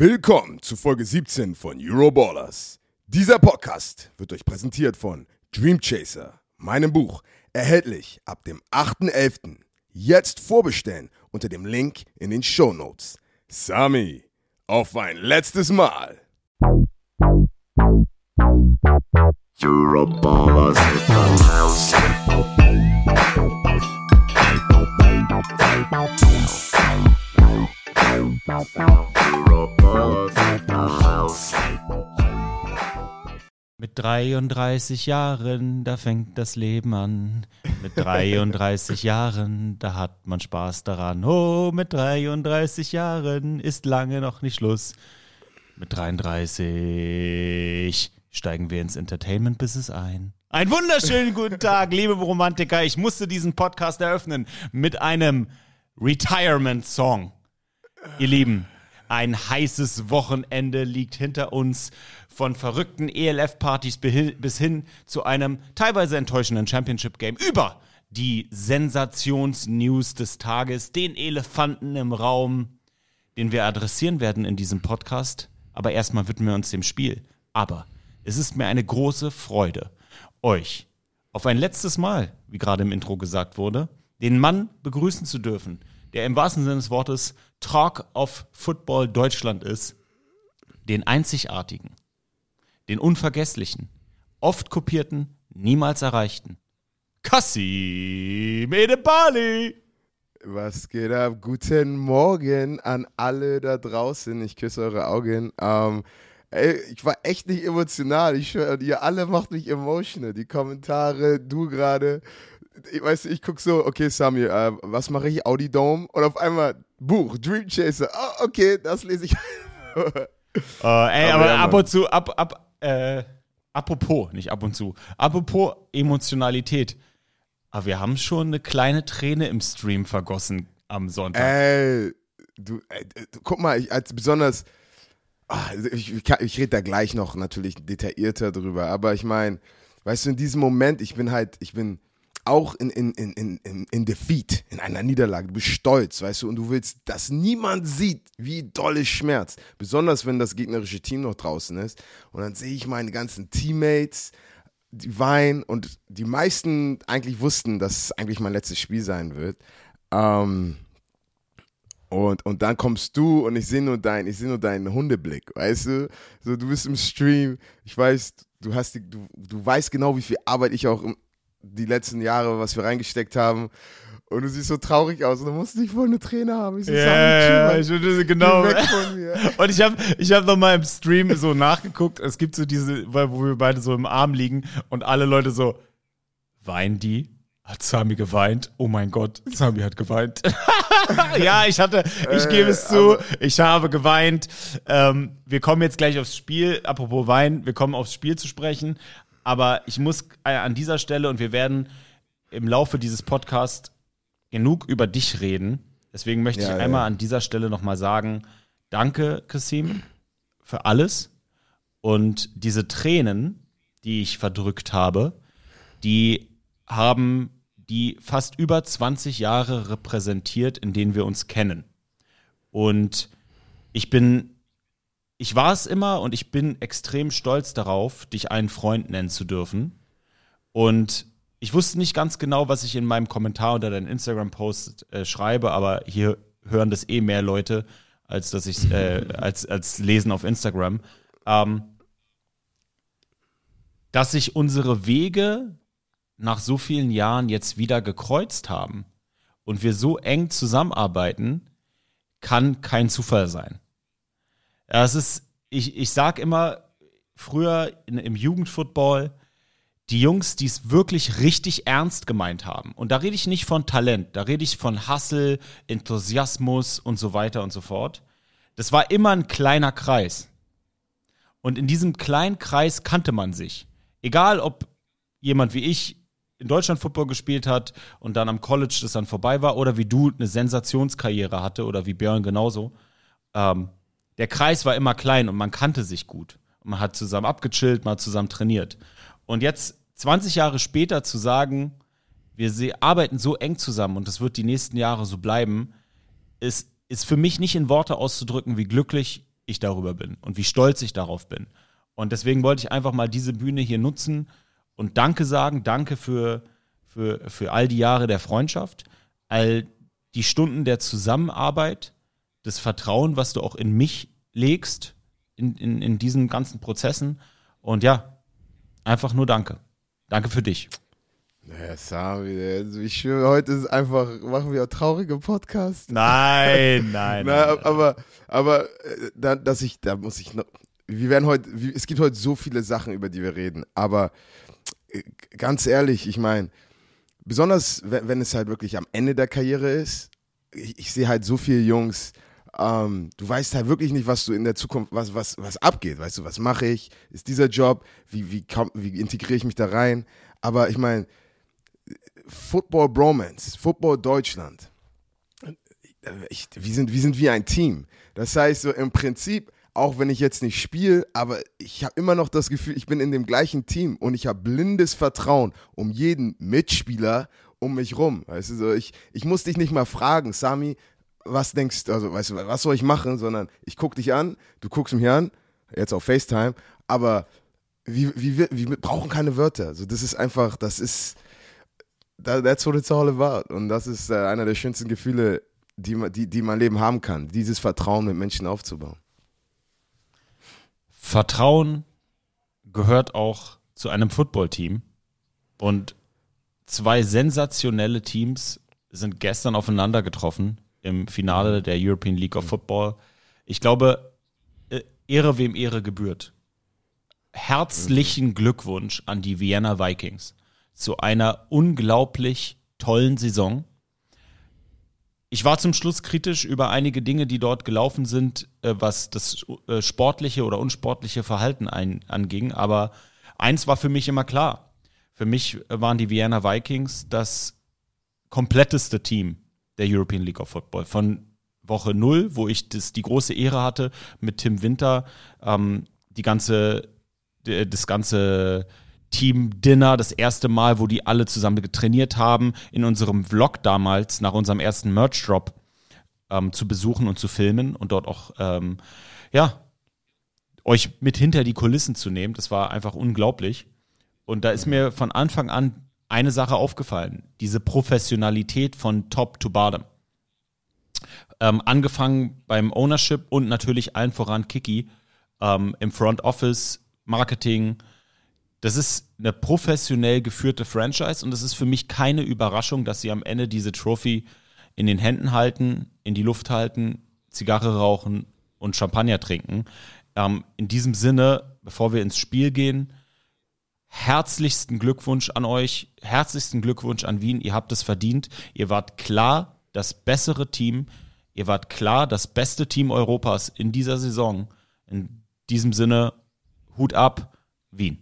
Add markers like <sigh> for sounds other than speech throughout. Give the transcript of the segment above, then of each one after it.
Willkommen zu Folge 17 von Euroballers. Dieser Podcast wird euch präsentiert von Dream Chaser, meinem Buch, erhältlich ab dem 8.11. Jetzt vorbestellen unter dem Link in den Show Notes. Sami, auf ein letztes Mal. Euroballers house. Mit 33 Jahren, da fängt das Leben an. Mit <laughs> 33 Jahren, da hat man Spaß daran. Oh, mit 33 Jahren ist lange noch nicht Schluss. Mit 33 steigen wir ins Entertainment-Business ein. Einen wunderschönen guten Tag, <laughs> liebe Romantiker. Ich musste diesen Podcast eröffnen mit einem Retirement-Song. Ihr Lieben, ein heißes Wochenende liegt hinter uns. Von verrückten ELF-Partys bis hin zu einem teilweise enttäuschenden Championship-Game über die Sensationsnews des Tages, den Elefanten im Raum, den wir adressieren werden in diesem Podcast. Aber erstmal widmen wir uns dem Spiel. Aber es ist mir eine große Freude, euch auf ein letztes Mal, wie gerade im Intro gesagt wurde, den Mann begrüßen zu dürfen, der im wahrsten Sinne des Wortes Talk of Football Deutschland ist, den einzigartigen, den unvergesslichen, oft kopierten, niemals erreichten. Kassim Edebali! Was geht ab? Guten Morgen an alle da draußen. Ich küsse eure Augen. Ähm, ey, ich war echt nicht emotional. Ich ihr alle macht mich emotional. Die Kommentare, du gerade. Ich weiß, ich guck so, okay, Sami, äh, was mache ich? Audi Dome? Und auf einmal Buch, Dream Chaser. Oh, okay, das lese ich. <laughs> Äh, ey, Aber aber, ja, ab und zu, ab, ab, äh, apropos, nicht ab und zu, apropos Emotionalität. Aber wir haben schon eine kleine Träne im Stream vergossen am Sonntag. Ey, du, ey, du guck mal, ich, als besonders, ah, ich, ich, ich rede da gleich noch natürlich detaillierter drüber, aber ich meine, weißt du, in diesem Moment, ich bin halt, ich bin auch in, in, in, in, in, Defeat, in einer Niederlage, du bist stolz, weißt du, und du willst, dass niemand sieht, wie doll es schmerzt, besonders wenn das gegnerische Team noch draußen ist und dann sehe ich meine ganzen Teammates, die weinen und die meisten eigentlich wussten, dass es eigentlich mein letztes Spiel sein wird. Ähm, und, und dann kommst du und ich sehe nur dein, ich nur deinen Hundeblick, weißt du? So, du bist im Stream, ich weiß, du hast die, du, du weißt genau, wie viel Arbeit ich auch im, die letzten Jahre, was wir reingesteckt haben. Und du siehst so traurig aus und du musst nicht voll eine Träne haben. Ich so, Sami, ich genau. Geh weg <laughs> von mir. Und ich habe ich hab nochmal im Stream so nachgeguckt. Es gibt so diese, wo wir beide so im Arm liegen und alle Leute so, weinen die? Hat Sami geweint? Oh mein Gott, Sami hat geweint. <laughs> ja, ich hatte, ich gebe es zu, ich habe geweint. Ähm, wir kommen jetzt gleich aufs Spiel. Apropos Wein, wir kommen aufs Spiel zu sprechen. Aber ich muss äh, an dieser Stelle und wir werden im Laufe dieses Podcasts genug über dich reden. Deswegen möchte Ja, ich ja. einmal an dieser Stelle nochmal sagen, danke, Kassim, für alles. Und diese Tränen, die ich verdrückt habe, die haben die fast über 20 Jahre repräsentiert, in denen wir uns kennen. Und ich bin, ich war es immer und ich bin extrem stolz darauf, dich einen Freund nennen zu dürfen. Und ich wusste nicht ganz genau, was ich in meinem Kommentar unter deinem Instagram-Post äh, schreibe, aber hier hören das eh mehr Leute, als dass ich äh, als, als lesen auf Instagram. Ähm, dass sich unsere Wege nach so vielen Jahren jetzt wieder gekreuzt haben und wir so eng zusammenarbeiten, kann kein Zufall sein. Ja, es ist, ich, ich sag immer, früher in, im Jugendfootball, die Jungs, die es wirklich richtig ernst gemeint haben. Und da rede ich nicht von Talent, da rede ich von Hassel, Enthusiasmus und so weiter und so fort. Das war immer ein kleiner Kreis. Und in diesem kleinen Kreis kannte man sich. Egal, ob jemand wie ich in Deutschland Football gespielt hat und dann am College das dann vorbei war oder wie du eine Sensationskarriere hatte oder wie Björn genauso. Ähm, der Kreis war immer klein und man kannte sich gut. Man hat zusammen abgechillt, hat zusammen trainiert. Und jetzt 20 Jahre später zu sagen, wir arbeiten so eng zusammen und das wird die nächsten Jahre so bleiben, ist, ist für mich nicht in Worte auszudrücken, wie glücklich ich darüber bin und wie stolz ich darauf bin. Und deswegen wollte ich einfach mal diese Bühne hier nutzen und Danke sagen. Danke für, für, für all die Jahre der Freundschaft, all die Stunden der Zusammenarbeit, das Vertrauen, was du auch in mich legst, in, in, in diesen ganzen Prozessen. Und ja, einfach nur Danke. Danke für dich. Ja, Sami, ich schwöre, heute ist einfach, machen wir traurige Podcast. Nein, nein. <laughs> Na, aber, aber, äh, da, dass ich, da muss ich noch, wir werden heute, es gibt heute so viele Sachen, über die wir reden, aber äh, ganz ehrlich, ich meine, besonders wenn, wenn es halt wirklich am Ende der Karriere ist, ich, ich sehe halt so viele Jungs, ähm, du weißt halt wirklich nicht, was du in der Zukunft, was, was, was abgeht, weißt du, was mache ich, ist dieser Job, wie, wie, wie integriere ich mich da rein, aber ich meine, Football Bromance, Football Deutschland, ich, wir, sind, wir sind wie ein Team. Das heißt, so im Prinzip, auch wenn ich jetzt nicht spiele, aber ich habe immer noch das Gefühl, ich bin in dem gleichen Team und ich habe blindes Vertrauen um jeden Mitspieler um mich rum. Weißt du, so ich, ich muss dich nicht mal fragen, Sami, was denkst du, also weißt du, was soll ich machen, sondern ich gucke dich an, du guckst mich an, jetzt auf FaceTime, aber wir, wir, wir brauchen keine Wörter. So, das ist einfach, das ist, that, that's what it's all about. Und das ist äh, einer der schönsten Gefühle, die, man- die, die mein Leben haben kann, dieses Vertrauen mit Menschen aufzubauen. Vertrauen gehört auch zu einem Footballteam. Und zwei sensationelle Teams sind gestern aufeinander getroffen im Finale der European League of Football. Ich glaube, äh, Ehre wem Ehre gebührt. Herzlichen Glückwunsch an die Vienna Vikings zu einer unglaublich tollen Saison. Ich war zum Schluss kritisch über einige Dinge, die dort gelaufen sind, äh, was das äh, sportliche oder unsportliche Verhalten ein, anging. Aber eins war für mich immer klar. Für mich waren die Vienna Vikings das kompletteste Team der European League of Football. Von Woche null, wo ich das, die große Ehre hatte, mit Tim Winter ähm, die ganze, das ganze Team-Dinner, das erste Mal, wo die alle zusammen trainiert haben, in unserem Vlog damals, nach unserem ersten Merch-Drop, ähm, zu besuchen und zu filmen und dort auch, ähm, ja, euch mit hinter die Kulissen zu nehmen. Das war einfach unglaublich. Und da ist mir von Anfang an eine Sache aufgefallen. Diese Professionalität von Top to Bottom. Ähm, angefangen beim Ownership und natürlich allen voran Kiki ähm, im Front Office, Marketing. Das ist eine professionell geführte Franchise und es ist für mich keine Überraschung, dass sie am Ende diese Trophy in den Händen halten, in die Luft halten, Zigarre rauchen und Champagner trinken. Ähm, in diesem Sinne, bevor wir ins Spiel gehen, herzlichsten Glückwunsch an euch, herzlichsten Glückwunsch an Wien. Ihr habt es verdient. Ihr wart klar das bessere Team. Ihr wart klar das beste Team Europas in dieser Saison. In diesem Sinne, Hut ab, Wien.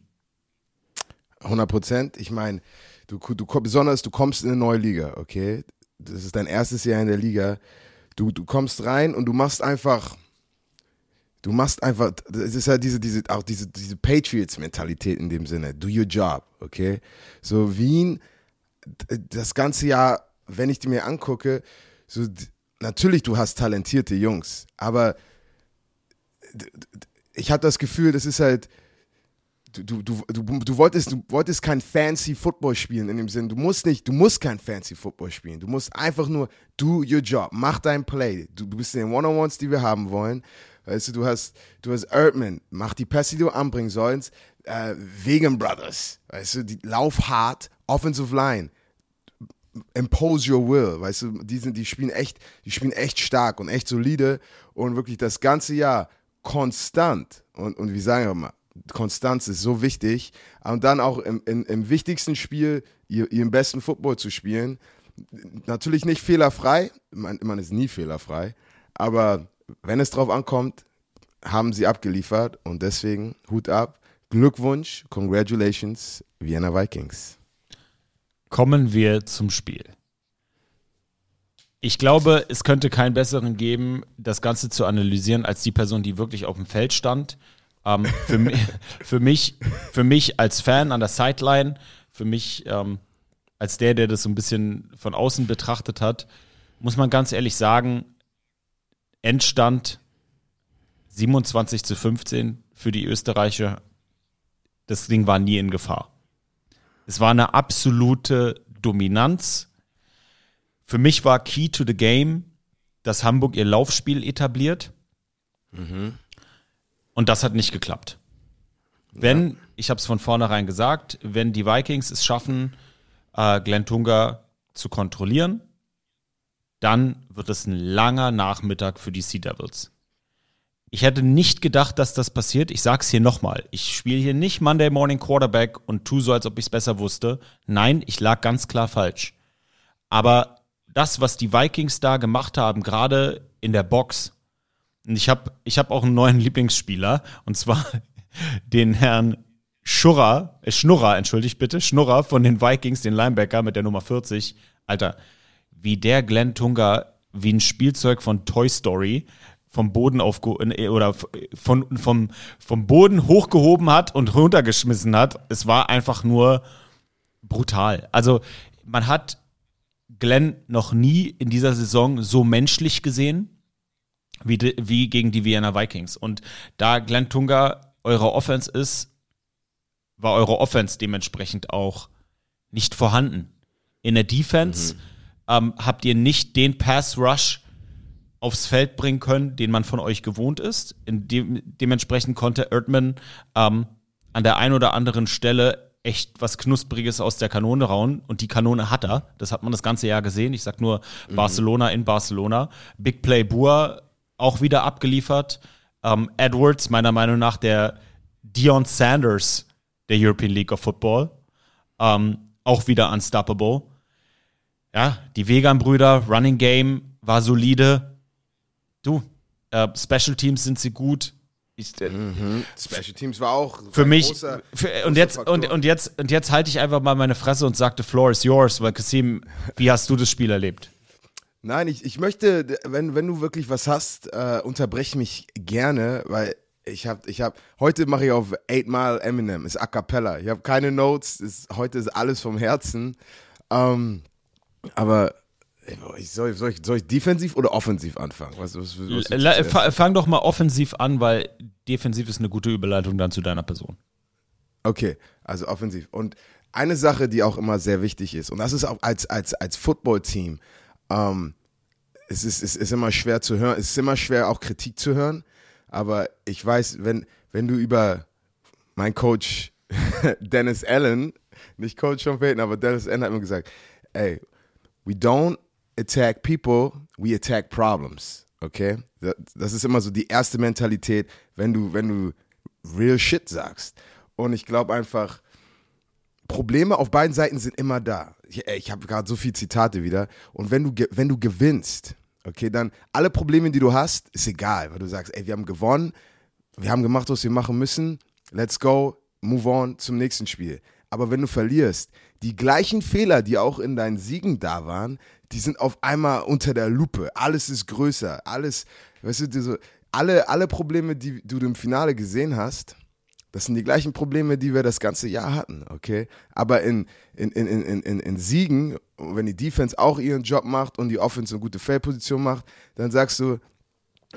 100 Prozent. Ich meine, du, du, besonders du kommst in eine neue Liga, okay? Das ist dein erstes Jahr in der Liga. Du, du kommst rein und du machst einfach, du machst einfach, es ist halt diese, diese, auch diese, diese Patriots-Mentalität in dem Sinne. Do your job, okay? So Wien, das ganze Jahr, wenn ich die mir angucke, so, natürlich, du hast talentierte Jungs, aber ich habe das Gefühl, das ist halt, du, du, du, du, wolltest, du wolltest kein fancy Football spielen in dem Sinn. Du musst nicht, du musst kein fancy Football spielen. Du musst einfach nur do your job, mach dein Play. Du, du bist in den One-on-Ones, die wir haben wollen. Weißt du, du hast, du hast Erdman, mach die Pässe, die du anbringen sollst. Äh, Vegan Brothers, weißt du, die lauf hart, Offensive Line impose your will, weißt du, die, sind, die spielen echt, die spielen echt stark und echt solide und wirklich das ganze Jahr konstant und, und wie sagen wir mal, Konstanz ist so wichtig und dann auch im, im, im wichtigsten Spiel ihr, ihren besten Football zu spielen. Natürlich nicht fehlerfrei, man, man ist nie fehlerfrei, aber wenn es drauf ankommt, haben sie abgeliefert und deswegen Hut ab, Glückwunsch, Congratulations, Vienna Vikings. Kommen wir zum Spiel. Ich glaube, es könnte keinen besseren geben, das Ganze zu analysieren, als die Person, die wirklich auf dem Feld stand. Ähm, für, mi <laughs> für, mich, für mich als Fan an der Sideline, für mich ähm, als der, der das so ein bisschen von außen betrachtet hat, muss man ganz ehrlich sagen, Endstand 27 zu 15 für die Österreicher. Das Ding war nie in Gefahr. Es war eine absolute Dominanz. Für mich war Key to the Game, dass Hamburg ihr Laufspiel etabliert. Und das hat nicht geklappt. Wenn, ich habe es von vornherein gesagt, wenn die Vikings es schaffen, äh, Glenn Tunga zu kontrollieren, dann wird es ein langer Nachmittag für die Sea Devils. Ich hätte nicht gedacht, dass das passiert. Ich sag's hier nochmal. Ich spiele hier nicht Monday Morning Quarterback und tu so, als ob ich es besser wusste. Nein, ich lag ganz klar falsch. Aber das, was die Vikings da gemacht haben, gerade in der Box, und ich habe ich hab auch einen neuen Lieblingsspieler, und zwar <laughs> den Herrn Schurrer, äh, Schnurrer, entschuldigt bitte, Schnurrer von den Vikings, den Linebacker mit der Nummer 40. Alter, wie der Glenn Tunga wie ein Spielzeug von Toy Story vom Boden auf oder von, vom, vom Boden hochgehoben hat und runtergeschmissen hat. Es war einfach nur brutal. Also man hat Glenn noch nie in dieser Saison so menschlich gesehen wie, wie gegen die Vienna Vikings. Und da Glenn Tunga eure Offense ist, war eure Offense dementsprechend auch nicht vorhanden. In der Defense mhm. Ähm, habt ihr nicht den Pass Rush aufs Feld bringen können, den man von euch gewohnt ist. De dementsprechend konnte Erdmann ähm, an der einen oder anderen Stelle echt was Knuspriges aus der Kanone rauen und die Kanone hat er. Das hat man das ganze Jahr gesehen. Ich sag nur mhm. Barcelona in Barcelona. Big Play Bua auch wieder abgeliefert. Ähm, Edwards, meiner Meinung nach, der Dion Sanders der European League of Football. Ähm, auch wieder unstoppable. Ja, die Vegan-Brüder, Running Game war solide. Du, äh, Special Teams sind sie gut. Ich, äh, mhm. Special Teams war auch für mich großer, für, und jetzt und, und jetzt und jetzt halte ich einfach mal meine Fresse und sagte Floor is yours, weil Kasim, wie hast du das Spiel erlebt? Nein, ich, ich möchte, wenn, wenn du wirklich was hast, äh, unterbrech mich gerne, weil ich habe, ich habe, heute mache ich auf 8 Mile Eminem, ist a cappella. Ich habe keine Notes, ist, heute ist alles vom Herzen. Ähm, aber soll, soll, ich, soll ich defensiv oder offensiv anfangen? Was, was, was fang doch mal offensiv an, weil defensiv ist eine gute Überleitung dann zu deiner Person. Okay, also offensiv. Und eine Sache, die auch immer sehr wichtig ist, und das ist auch als, als, als Football-Team, ähm, es, ist, es ist immer schwer zu hören, es ist immer schwer auch Kritik zu hören, aber ich weiß, wenn, wenn du über mein Coach <laughs> Dennis Allen, nicht Coach Sean Payton, aber Dennis Allen hat mir gesagt, ey, we don't attack people, we attack problems. Okay? Das ist immer so die erste Mentalität, wenn du, wenn du real shit sagst. Und ich glaube einfach, Probleme auf beiden Seiten sind immer da. Ich, ich habe gerade so viele Zitate wieder. Und wenn du, wenn du gewinnst, okay, dann alle Probleme, die du hast, ist egal, weil du sagst, ey, wir haben gewonnen, wir haben gemacht, was wir machen müssen, let's go, move on zum nächsten Spiel. Aber wenn du verlierst, die gleichen Fehler, die auch in deinen Siegen da waren, die sind auf einmal unter der Lupe. Alles ist größer. Alles, weißt du, so, alle, alle Probleme, die du im Finale gesehen hast, das sind die gleichen Probleme, die wir das ganze Jahr hatten, okay? Aber in, in, in, in, in, in Siegen, wenn die Defense auch ihren Job macht und die Offense eine gute Feldposition macht, dann sagst du,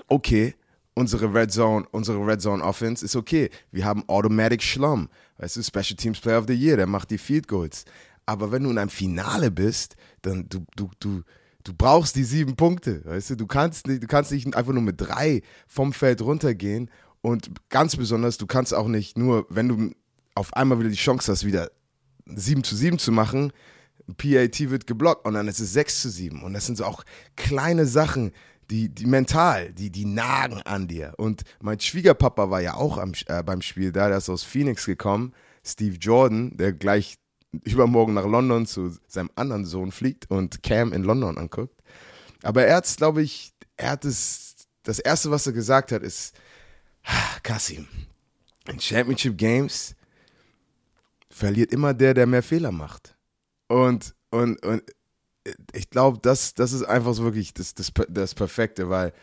okay, unsere Red Zone, unsere Red Zone Offense ist okay. Wir haben Automatic Schlum, weißt du, Special Teams Player of the Year, der macht die Field Goals. Aber wenn du in einem Finale bist, dann du, du, du, du brauchst die sieben Punkte, weißt du, du kannst nicht, du kannst nicht einfach nur mit drei vom Feld runtergehen und ganz besonders, du kannst auch nicht nur, wenn du auf einmal wieder die Chance hast, wieder 7 zu 7 zu machen, PAT wird geblockt und dann ist es 6 zu 7. Und das sind so auch kleine Sachen, die, die mental, die, die nagen an dir. Und mein Schwiegerpapa war ja auch am, äh, beim Spiel da, der ist aus Phoenix gekommen, Steve Jordan, der gleich übermorgen nach London zu seinem anderen Sohn fliegt und Cam in London anguckt. Aber er hat glaube ich, er hat es, das erste, was er gesagt hat, ist, Kasim, in Championship Games verliert immer der, der mehr Fehler macht. Und, und, und ich glaube, das, das ist einfach so wirklich das, das, das Perfekte, weil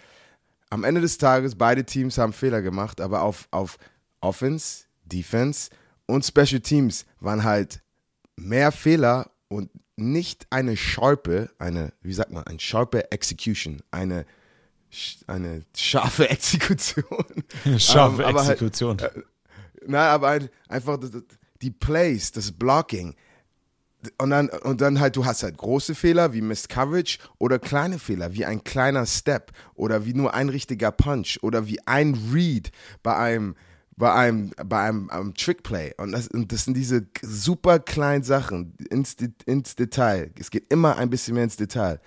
am Ende des Tages beide Teams haben Fehler gemacht, aber auf, auf Offense, Defense und Special Teams waren halt mehr Fehler und nicht eine sharpe, eine, wie sagt man, eine sharpe Execution, eine eine scharfe <laughs> Exekution. Scharfe Ähm, aber halt- Exekution. Na, aber halt einfach das- das- die Plays, das Blocking. Und dann, und dann halt, du hast halt große Fehler wie Missed Coverage oder kleine Fehler wie ein kleiner Step oder wie nur ein richtiger Punch oder wie ein Read bei einem, bei einem, bei einem, einem Trickplay. Und das, und das sind diese super kleinen Sachen ins, ins Detail. Es geht immer ein bisschen mehr ins Detail.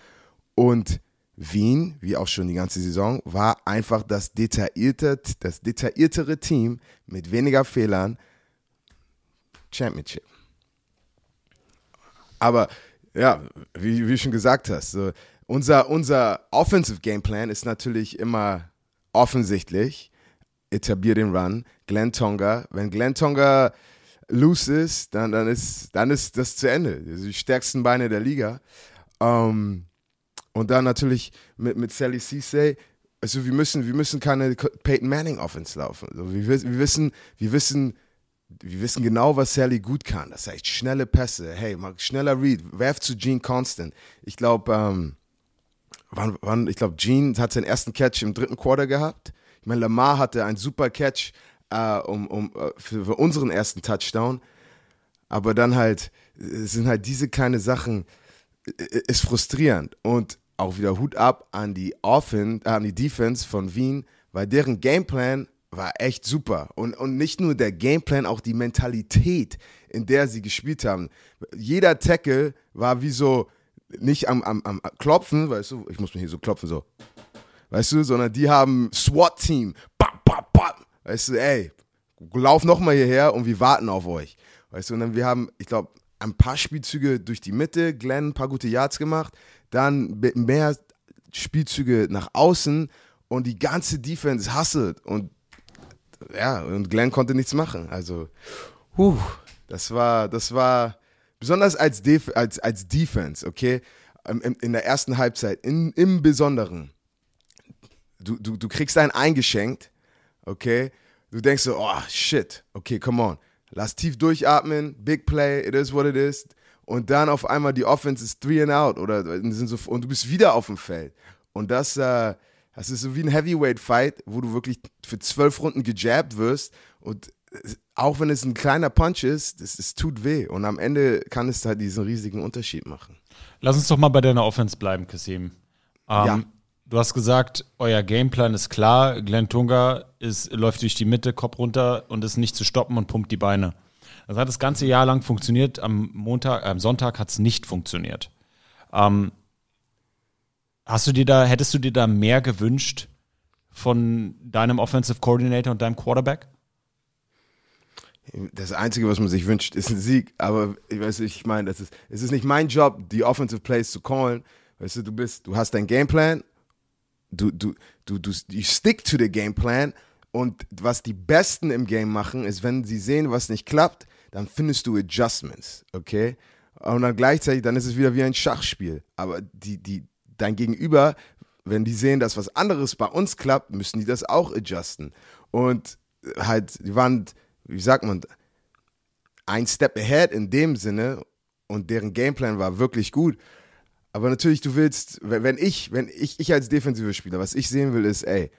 Und Wien, wie auch schon die ganze Saison, war einfach das detaillierte, das detailliertere Team mit weniger Fehlern. Championship. Aber ja, wie, du schon gesagt hast, so, unser, unser Offensive Game Plan ist natürlich immer offensichtlich. Etablier den Run. Glenn Tonga. Wenn Glenn Tonga loose ist, dann, dann, ist, dann ist das zu Ende. Das die stärksten Beine der Liga. Ähm, und dann natürlich mit, mit Sally Cisse. Also wir müssen, wir müssen keine Peyton Manning Offense laufen. Also wir, wir wissen, wir wissen, wir wissen genau, was Sally gut kann. Das heißt schnelle Pässe. Hey, mach schneller Read. Werf zu Gene Constant. Ich glaube, ähm, wann, wann, ich glaube, Gene hat seinen ersten Catch im dritten Quarter gehabt. Ich meine, Lamar hatte einen super Catch äh, um, um, äh, für, für unseren ersten Touchdown. Aber dann halt, es sind halt diese kleine Sachen, äh, ist frustrierend. Und auch wieder Hut ab an die Offense, äh, an die Defense von Wien, weil deren Gameplan war echt super. Und, und nicht nur der Gameplan, auch die Mentalität, in der sie gespielt haben. Jeder Tackle war wie so, nicht am, am, am Klopfen, weißt du, ich muss mir hier so klopfen, so. Weißt du, sondern die haben SWAT-Team. Bam, bam, bam. Weißt du, ey, lauf nochmal hierher und wir warten auf euch. Weißt du, und dann wir haben, ich glaube, ein paar Spielzüge durch die Mitte, Glenn ein paar gute Yards gemacht, dann mehr Spielzüge nach außen und die ganze Defense hustelt und ja, und Glenn konnte nichts machen. Also, huh, das war, das war besonders als, Def als, als Defense, okay, ähm, in, in der ersten Halbzeit, in, im Besonderen. Du, du, du kriegst einen eingeschenkt, okay, du denkst so, oh shit, okay, come on, lass tief durchatmen, big play, it is what it is. Und dann auf einmal die Offense ist three and out oder sind so, und du bist wieder auf dem Feld. Und das, äh, das ist so wie ein Heavyweight-Fight, wo du wirklich für zwölf Runden gejabbt wirst und äh, auch wenn es ein kleiner Punch ist, es, es tut weh. Und am Ende kann es halt diesen riesigen Unterschied machen. Lass uns doch mal bei deiner Offense bleiben, Kasim. Ähm, Ja. Du hast gesagt, euer Gameplan ist klar. Glenn Tunga ist, läuft durch die Mitte, Kopf runter und ist nicht zu stoppen und pumpt die Beine. Das hat das ganze Jahr lang funktioniert. Am Montag, am Sonntag hat es nicht funktioniert. Ähm, hast du dir da, hättest du dir da mehr gewünscht von deinem Offensive Coordinator und deinem Quarterback? Das Einzige, was man sich wünscht, ist ein Sieg. Aber ich weiß ich meine, das ist, es ist nicht mein Job, die Offensive Plays zu callen. Weißt du, du bist, du hast dein Gameplan, du, du, du, du, you stick to the Gameplan. Und was die Besten im Game machen, ist, wenn sie sehen, was nicht klappt, dann findest du Adjustments, okay? Und dann gleichzeitig, dann ist es wieder wie ein Schachspiel. Aber die, die, dein Gegenüber, wenn die sehen, dass was anderes bei uns klappt, müssen die das auch adjusten. Und halt, die waren, wie sagt man, ein Step ahead in dem Sinne und deren Gameplan war wirklich gut. Aber natürlich, du willst, wenn ich, wenn ich, ich als defensiver Spieler, was ich sehen will, ist, ey,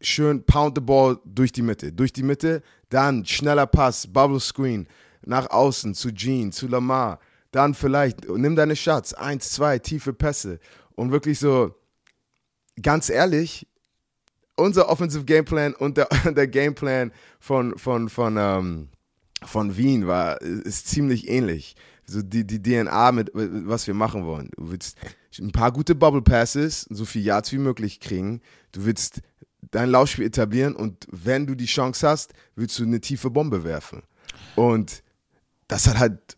schön pound the ball durch die Mitte, durch die Mitte, dann schneller Pass, Bubble Screen, nach außen zu Gene, zu Lamar, dann vielleicht, nimm deine Shots, eins, zwei, tiefe Pässe und wirklich so, ganz ehrlich, unser Offensive Gameplan und der, <laughs> der Gameplan von, von, von, ähm, von Wien war, ist ziemlich ähnlich. So die, die DNA mit, was wir machen wollen. Du willst ein paar gute Bubble Passes, so viel Yards wie möglich kriegen. Du willst dein Laufspiel etablieren und wenn du die Chance hast, willst du eine tiefe Bombe werfen. Und das hat halt,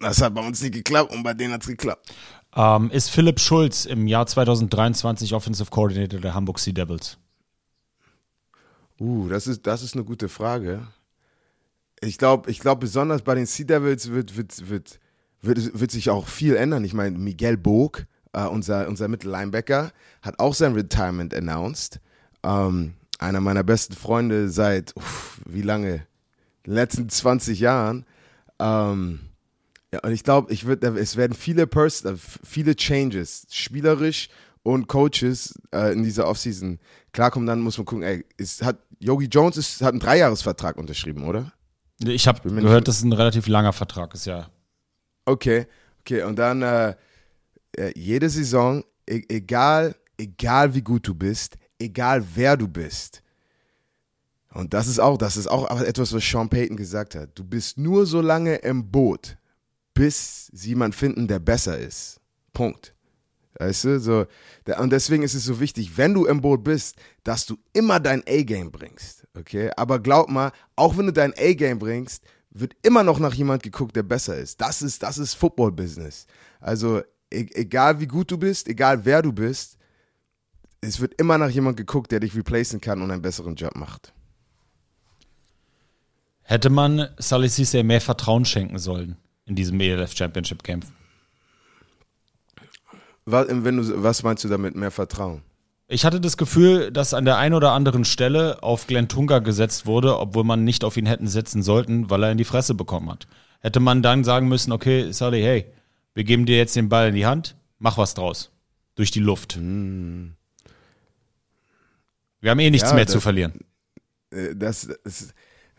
das hat bei uns nicht geklappt und bei denen hat es geklappt. Ähm, ist Philipp Schulz im Jahr 2023 Offensive Coordinator der Hamburg Sea Devils? Uh, das ist, das ist eine gute Frage. Ich glaube, ich glaub, besonders bei den Sea Devils wird, wird, wird, wird, wird sich auch viel ändern. Ich meine, Miguel Bog, äh, unser, unser Mittellinebacker, hat auch sein Retirement announced. Ähm, einer meiner besten Freunde seit, uff, wie lange? Den letzten 20 Jahren. Ähm, ja, und ich glaube, ich würd, es werden viele, Pers äh, viele Changes, spielerisch und Coaches äh, in dieser Offseason klarkommen, dann muss man gucken, ey, ist, hat Yogi Jones ist, hat einen Dreijahresvertrag unterschrieben, oder? Ich habe gehört, dass es ein relativ langer Vertrag ist, ja. Okay, okay, und dann äh, äh, jede Saison, e egal, egal wie gut du bist, egal wer du bist. Und das ist auch, das ist auch etwas, was Sean Payton gesagt hat. Du bist nur so lange im Boot, bis sie jemanden finden, der besser ist. Punkt. Weißt du, so, und deswegen ist es so wichtig, wenn du im Boot bist, dass du immer dein A-Game bringst. Okay? Aber glaub mal, auch wenn du dein A-Game bringst, wird immer noch nach jemand geguckt, der besser ist. Das ist, das ist Football-Business. Also, e egal wie gut du bist, egal wer du bist, es wird immer nach jemand geguckt, der dich replacen kann und einen besseren Job macht. Hätte man Salih Cisse mehr Vertrauen schenken sollen in diesem ELF Championship Game? Was, wenn du, was meinst du damit, mehr Vertrauen? Ich hatte das Gefühl, dass an der einen oder anderen Stelle auf Glenn Tunga gesetzt wurde, obwohl man nicht auf ihn hätten setzen sollten, weil er in die Fresse bekommen hat. Hätte man dann sagen müssen, okay, Salih, hey, wir geben dir jetzt den Ball in die Hand, mach was draus. Durch die Luft. Wir haben eh nichts Ja, mehr das- zu verlieren. Äh, das, das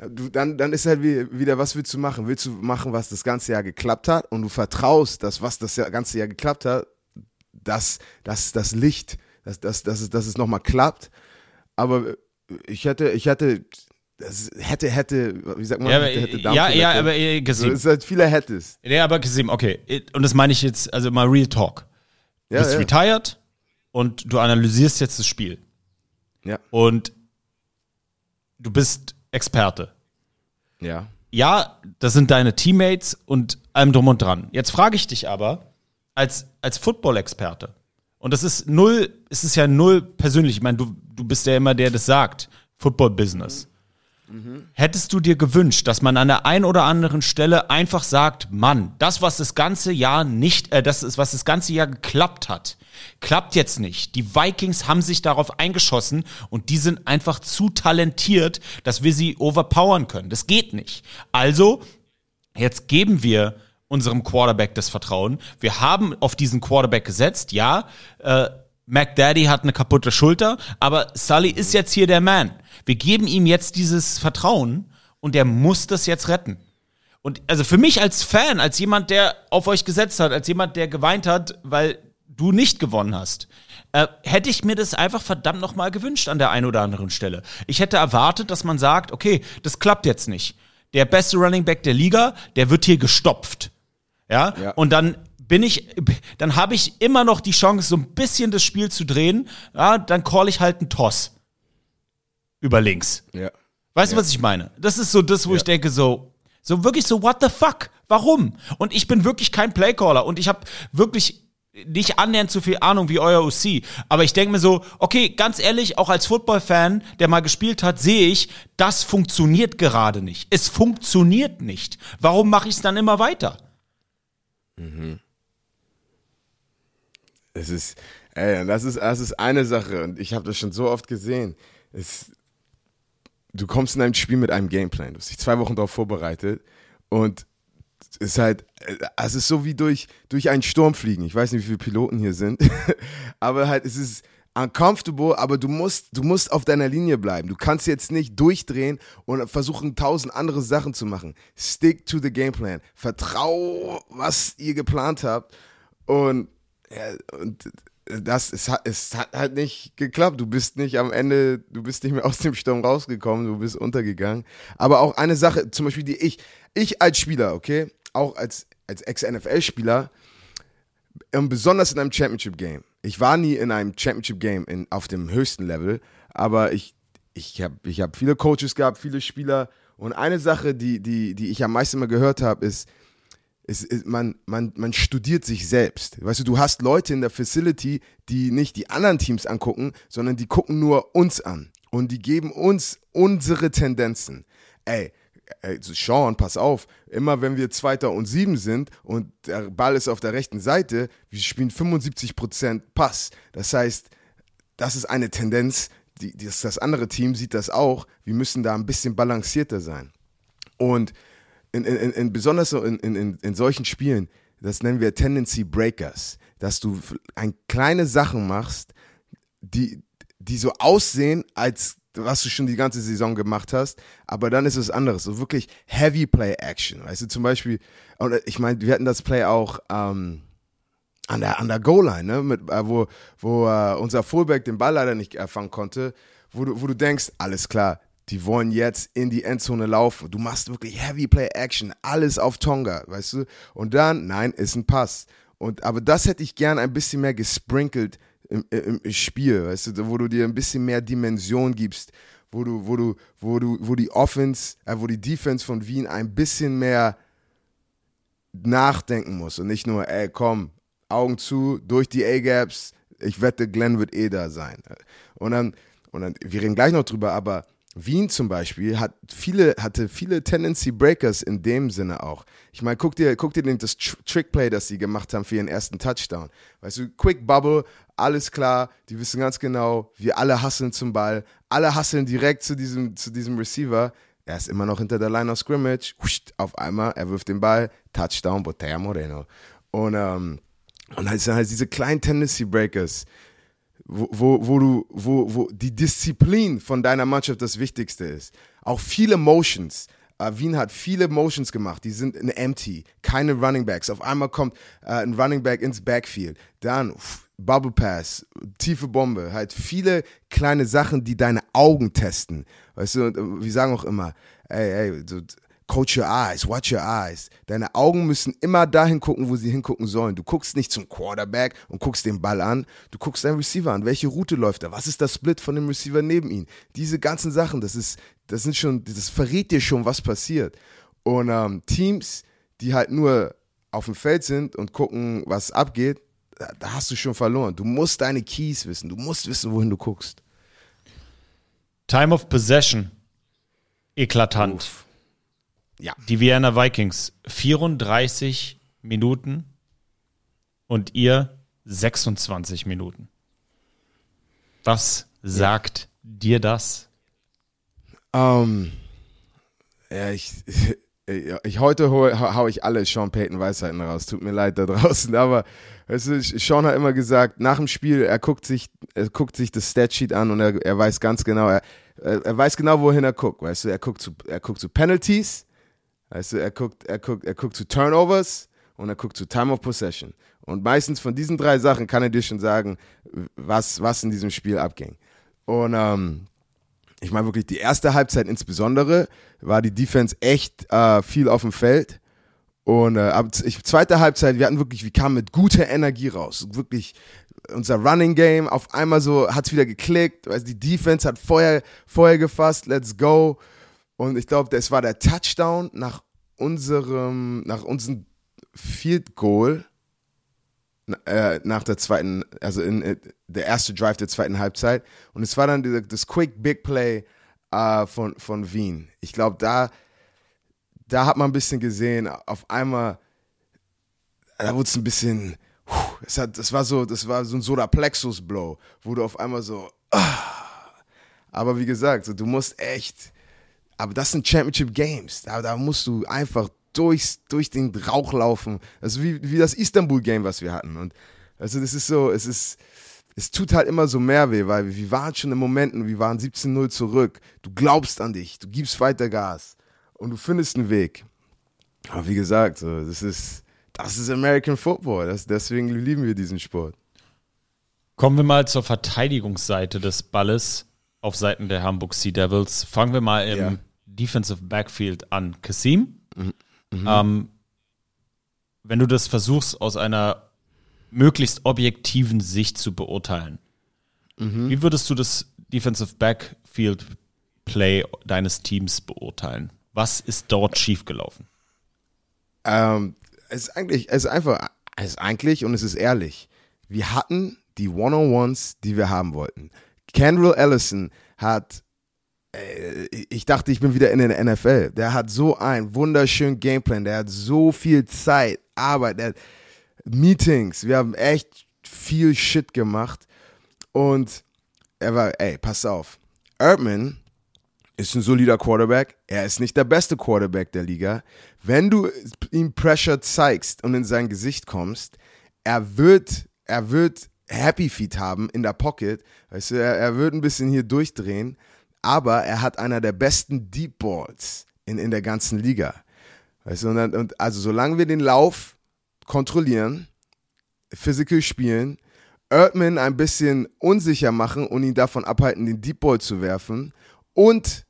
du, dann, dann ist halt wie, wieder, was willst du machen? Willst du machen, was das ganze Jahr geklappt hat und du vertraust, dass was das ganze Jahr geklappt hat, dass, dass das Licht, dass, dass, dass, es, dass es nochmal klappt. Aber ich hätte, ich hätte, das hätte, hätte, wie sagt man, Ja, hätte, hätte ja, ja, aber äh, so, Gesim. es ist halt viele hättes. Ja, aber Gesim, okay. Und das meine ich jetzt, also mal Real Talk. Du Ja, bist ja. retired und du analysierst jetzt das Spiel. Ja. Und du bist Experte. Ja. Ja, das sind deine Teammates und allem drum und dran. Jetzt frage ich dich aber, als, als Football-Experte, und das ist null, es ist ja null persönlich, ich meine, du, du bist ja immer der, der das sagt, Football-Business. Hättest du dir gewünscht, dass man an der einen oder anderen Stelle einfach sagt, Mann, das, was das ganze Jahr nicht, äh, das ist, was das ganze Jahr geklappt hat, klappt jetzt nicht. Die Vikings haben sich darauf eingeschossen und die sind einfach zu talentiert, dass wir sie overpowern können. Das geht nicht. Also, jetzt geben wir unserem Quarterback das Vertrauen. Wir haben auf diesen Quarterback gesetzt, ja. Äh, McDaddy hat eine kaputte Schulter, aber Sully ist jetzt hier der Man. Wir geben ihm jetzt dieses Vertrauen und der muss das jetzt retten. Und also für mich als Fan, als jemand, der auf euch gesetzt hat, als jemand, der geweint hat, weil du nicht gewonnen hast, äh, hätte ich mir das einfach verdammt nochmal gewünscht an der einen oder anderen Stelle. Ich hätte erwartet, dass man sagt, okay, das klappt jetzt nicht. Der beste Running Back der Liga, der wird hier gestopft. Ja? Ja. Und dann bin ich, dann habe ich immer noch die Chance, so ein bisschen das Spiel zu drehen. Ja, dann call ich halt einen Toss. Über links. Ja. Weißt du, was ich meine? Das ist so das, wo ich denke, so, so wirklich so, what the fuck? Warum? Und ich bin wirklich kein Playcaller und ich habe wirklich nicht annähernd so viel Ahnung wie euer OC. Aber ich denke mir so, okay, ganz ehrlich, auch als Football-Fan, der mal gespielt hat, sehe ich, das funktioniert gerade nicht. Es funktioniert nicht. Warum mache ich es dann immer weiter? Es ist, ey, das ist, das ist eine Sache und ich habe das schon so oft gesehen. Es, du kommst in ein Spiel mit einem Gameplan, du hast dich zwei Wochen darauf vorbereitet und es ist halt, es ist so wie durch, durch einen Sturm fliegen. Ich weiß nicht, wie viele Piloten hier sind, <laughs> aber halt, es ist uncomfortable, aber du musst, du musst auf deiner Linie bleiben. Du kannst jetzt nicht durchdrehen und versuchen, tausend andere Sachen zu machen. Stick to the game plan. Vertrau, was ihr geplant habt und ja, und das es hat, es hat halt nicht geklappt. Du bist nicht am Ende, du bist nicht mehr <laughs> aus dem Sturm rausgekommen, du bist untergegangen. Aber auch eine Sache, zum Beispiel, die ich, ich als Spieler, okay, auch als, als Ex-NFL-Spieler, ähm, besonders in einem Championship-Game. Ich war nie in einem Championship-Game auf dem höchsten Level, aber ich, ich habe ich hab viele Coaches gehabt, viele Spieler. Und eine Sache, die, die, die ich am meisten mal gehört habe, ist, ist, ist man, man, man studiert sich selbst. Weißt du, du hast Leute in der Facility, die nicht die anderen Teams angucken, sondern die gucken nur uns an. Und die geben uns unsere Tendenzen. Ey, ey Sean, pass auf, immer wenn wir Zweiter und Sieben sind und der Ball ist auf der rechten Seite, wir spielen 75% Pass. Das heißt, das ist eine Tendenz, die, das, das andere Team sieht das auch. Wir müssen da ein bisschen balancierter sein. Und in, in, in, besonders so in, in, in solchen Spielen, das nennen wir Tendency Breakers, dass du ein, kleine Sachen machst, die, die so aussehen, als was du schon die ganze Saison gemacht hast, aber dann ist es anderes, so wirklich Heavy Play Action, weißt du, zum Beispiel, und ich meine, wir hatten das Play auch ähm, an der, an der Goal-Line, ne, äh, wo, wo äh, unser Fullback den Ball leider nicht erfangen konnte, wo du, wo du denkst, alles klar, die wollen jetzt in die Endzone laufen. Du machst wirklich Heavy Play Action, alles auf Tonga, weißt du? Und dann, nein, ist ein Pass. Und, aber das hätte ich gern ein bisschen mehr gesprinkelt im, im, im Spiel, weißt du, wo du dir ein bisschen mehr Dimension gibst, wo du, wo du, wo du, wo die Offense, äh, wo die Defense von Wien ein bisschen mehr nachdenken muss und nicht nur, ey, komm, Augen zu, durch die A-Gaps, ich wette, Glenn wird eh da sein. Und dann, und dann, wir reden gleich noch drüber, aber Wien zum Beispiel hat viele, hatte viele Tendency Breakers in dem Sinne auch. Ich meine, guck dir, guck dir das Trickplay, das sie gemacht haben für ihren ersten Touchdown. Weißt du, Quick Bubble, alles klar, die wissen ganz genau, wir alle hasseln zum Ball, alle hasseln direkt zu diesem, zu diesem Receiver. Er ist immer noch hinter der Line of Scrimmage. Auf einmal, er wirft den Ball, Touchdown, Botella Moreno. Und, ähm, und halt sind halt diese kleinen Tendency Breakers, wo, wo, wo du, wo, wo die Disziplin von deiner Mannschaft das Wichtigste ist. Auch viele Motions. Uh, Wien hat viele Motions gemacht, die sind in empty, keine Running Backs. Auf einmal kommt uh, ein Running Back ins Backfield. Dann uff, Bubble Pass, tiefe Bombe, halt viele kleine Sachen, die deine Augen testen. Weißt du, und äh, wir sagen auch immer, ey, ey, so, Coach your eyes, watch your eyes. Deine Augen müssen immer dahin gucken, wo sie hingucken sollen. Du guckst nicht zum Quarterback und guckst den Ball an. Du guckst deinen Receiver an. Welche Route läuft er? Was ist das Split von dem Receiver neben ihm? Diese ganzen Sachen, das ist, das sind schon, das verrät dir schon, was passiert. Und ähm, Teams, die halt nur auf dem Feld sind und gucken, was abgeht, da, da hast du schon verloren. Du musst deine Keys wissen. Du musst wissen, wohin du guckst. Time of Possession. Eklatant. Uff. Ja. Die Vienna Vikings 34 Minuten und ihr 26 Minuten. Was sagt dir das? Ähm, ja, ich, <laughs> ich heute hau, hau ich alle Sean Payton Weisheiten raus. Tut mir leid da draußen, aber weißt du, Sean hat immer gesagt, nach dem Spiel, er guckt sich, er guckt sich das Statsheet an und er, er weiß ganz genau, er, er weiß genau, wohin er guckt. Weißt du, er guckt zu, er guckt zu Penalties, weißt du, er guckt, er guckt, er guckt zu Turnovers und er guckt zu Time of Possession. Und meistens von diesen drei Sachen kann er dir schon sagen, was, was in diesem Spiel abging. Und ähm, ich meine wirklich, die erste Halbzeit insbesondere war die Defense echt äh, viel auf dem Feld. Und äh, ab ich, zweite Halbzeit, wir hatten wirklich, wir kamen mit guter Energie raus. Wirklich, unser Running Game, auf einmal so hat es wieder geklickt. Weißt, die Defense hat Feuer, Feuer gefasst, let's go. Und ich glaube, das war der Touchdown nach unserem, nach unserem Field Goal äh, nach der zweiten, also in, in, der erste Drive der zweiten Halbzeit. Und es war dann die, das Quick Big Play äh, von, von Wien. Ich glaube, da, da hat man ein bisschen gesehen, auf einmal, da wurde es ein bisschen, es hat, das war so, das war so ein Soda-Plexus-Blow, wo du auf einmal so, ah. aber wie gesagt, so, du musst echt, aber das sind Championship Games, da, da musst du einfach durchs, durch den Rauch laufen. Also wie, wie das Istanbul-Game, was wir hatten. Und also das ist so, es ist, es tut halt immer so mehr weh, weil wir waren schon in Momenten, wir waren 17-0 zurück. Du glaubst an dich, du gibst weiter Gas und du findest einen Weg. Aber wie gesagt, so, das ist, das ist American Football. Das, deswegen lieben wir diesen Sport. Kommen wir mal zur Verteidigungsseite des Balles auf Seiten der Hamburg Sea Devils. Fangen wir mal im Ja. Defensive Backfield an. Kassim, Mhm. ähm, wenn du das versuchst aus einer möglichst objektiven Sicht zu beurteilen, Mhm. wie würdest du das Defensive Backfield Play deines Teams beurteilen? Was ist dort schiefgelaufen? Ähm, es ist eigentlich, es ist einfach, es ist eigentlich und es ist ehrlich. Wir hatten die One-on-Ones, die wir haben wollten. Kendall Ellison hat, ich dachte, ich bin wieder in der NFL. Der hat so einen wunderschönen Gameplan, der hat so viel Zeit, Arbeit, Meetings. Wir haben echt viel Shit gemacht und er war, ey, pass auf. Erdman ist ein solider Quarterback. Er ist nicht der beste Quarterback der Liga. Wenn du ihm Pressure zeigst und in sein Gesicht kommst, er wird, er wird Happy Feet haben in der Pocket. Weißt du, er, er wird ein bisschen hier durchdrehen, aber er hat einer der besten Deep Balls in, in der ganzen Liga. Weißt du, und, dann, und also solange wir den Lauf kontrollieren, physical spielen, Erdman ein bisschen unsicher machen und ihn davon abhalten, den Deep Ball zu werfen und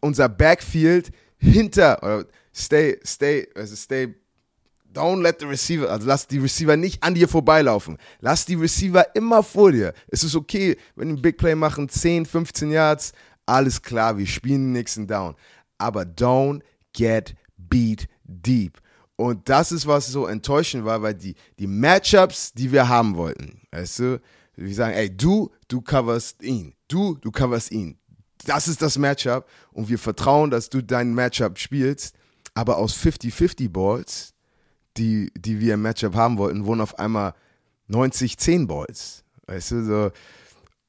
unser Backfield hinter, oder stay, stay, also stay, don't let the receiver, also lass die Receiver nicht an dir vorbeilaufen. Lass die Receiver immer vor dir. Es ist okay, wenn die Big Play machen, 10, 15 Yards, alles klar, wir spielen den nächsten Down. Aber don't get beat deep. Und das ist, was so enttäuschend war, weil die, die Matchups, die wir haben wollten, weißt du, wir sagen, ey, du, du coverst ihn. Du, du coverst ihn. Das ist das Matchup und wir vertrauen, dass du dein Matchup spielst. Aber aus 50-50 Balls, die, die wir im Matchup haben wollten, wurden auf einmal 90-10 Balls. Weißt du, so.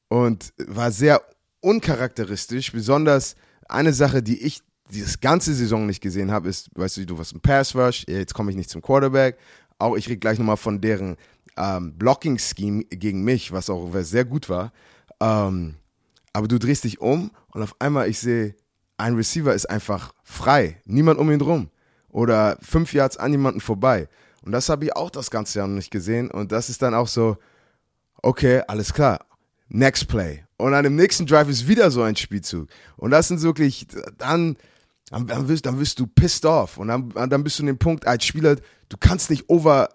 Und war sehr uncharakteristisch. Besonders eine Sache, die ich dieses ganze Saison nicht gesehen habe, ist, weißt du, du warst ein Pass Rush, jetzt komme ich nicht zum Quarterback. Auch ich rede gleich nochmal von deren ähm, Blocking-Scheme gegen mich, was auch sehr gut war. Ähm, aber du drehst dich um und auf einmal ich sehe, ein Receiver ist einfach frei, niemand um ihn drum. Oder fünf Yards an jemanden vorbei. Und das habe ich auch das ganze Jahr noch nicht gesehen. Und das ist dann auch so, okay, alles klar, next play. Und dann im nächsten Drive ist wieder so ein Spielzug. Und das sind wirklich, dann, dann, wirst, dann wirst du pissed off. Und dann, dann bist du an dem Punkt als Spieler, du kannst nicht over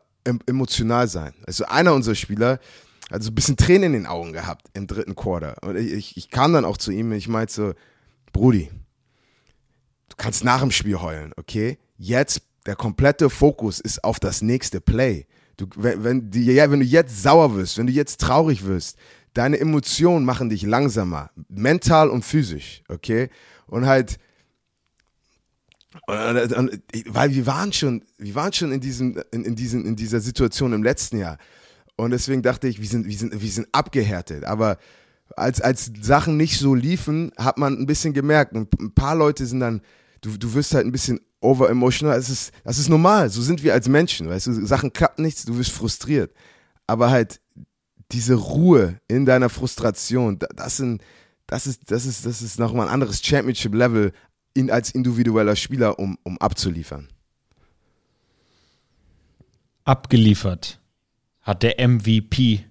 emotional sein. Also einer unserer Spieler, also ein bisschen Tränen in den Augen gehabt im dritten Quarter. Und ich, ich kam dann auch zu ihm und ich meinte so, Brudi, du kannst nach dem Spiel heulen, okay? Jetzt, der komplette Fokus ist auf das nächste Play. Du, wenn, wenn, die, ja, wenn du jetzt sauer wirst, wenn du jetzt traurig wirst, deine Emotionen machen dich langsamer, mental und physisch, okay? Und halt, und, und, weil wir waren schon, wir waren schon in diesem, in, in, diesen, in dieser Situation im letzten Jahr. Und deswegen dachte ich, wir sind, wir sind, wir sind abgehärtet. Aber als, als Sachen nicht so liefen, hat man ein bisschen gemerkt. Und ein paar Leute sind dann, du, du wirst halt ein bisschen over emotional. Das ist, das ist normal. So sind wir als Menschen. Weißt du, Sachen klappen nichts, du wirst frustriert. Aber halt diese Ruhe in deiner Frustration, das sind, das ist, das ist, das ist nochmal ein anderes Championship-Level in, als individueller Spieler, um, um abzuliefern. Abgeliefert hat der MVP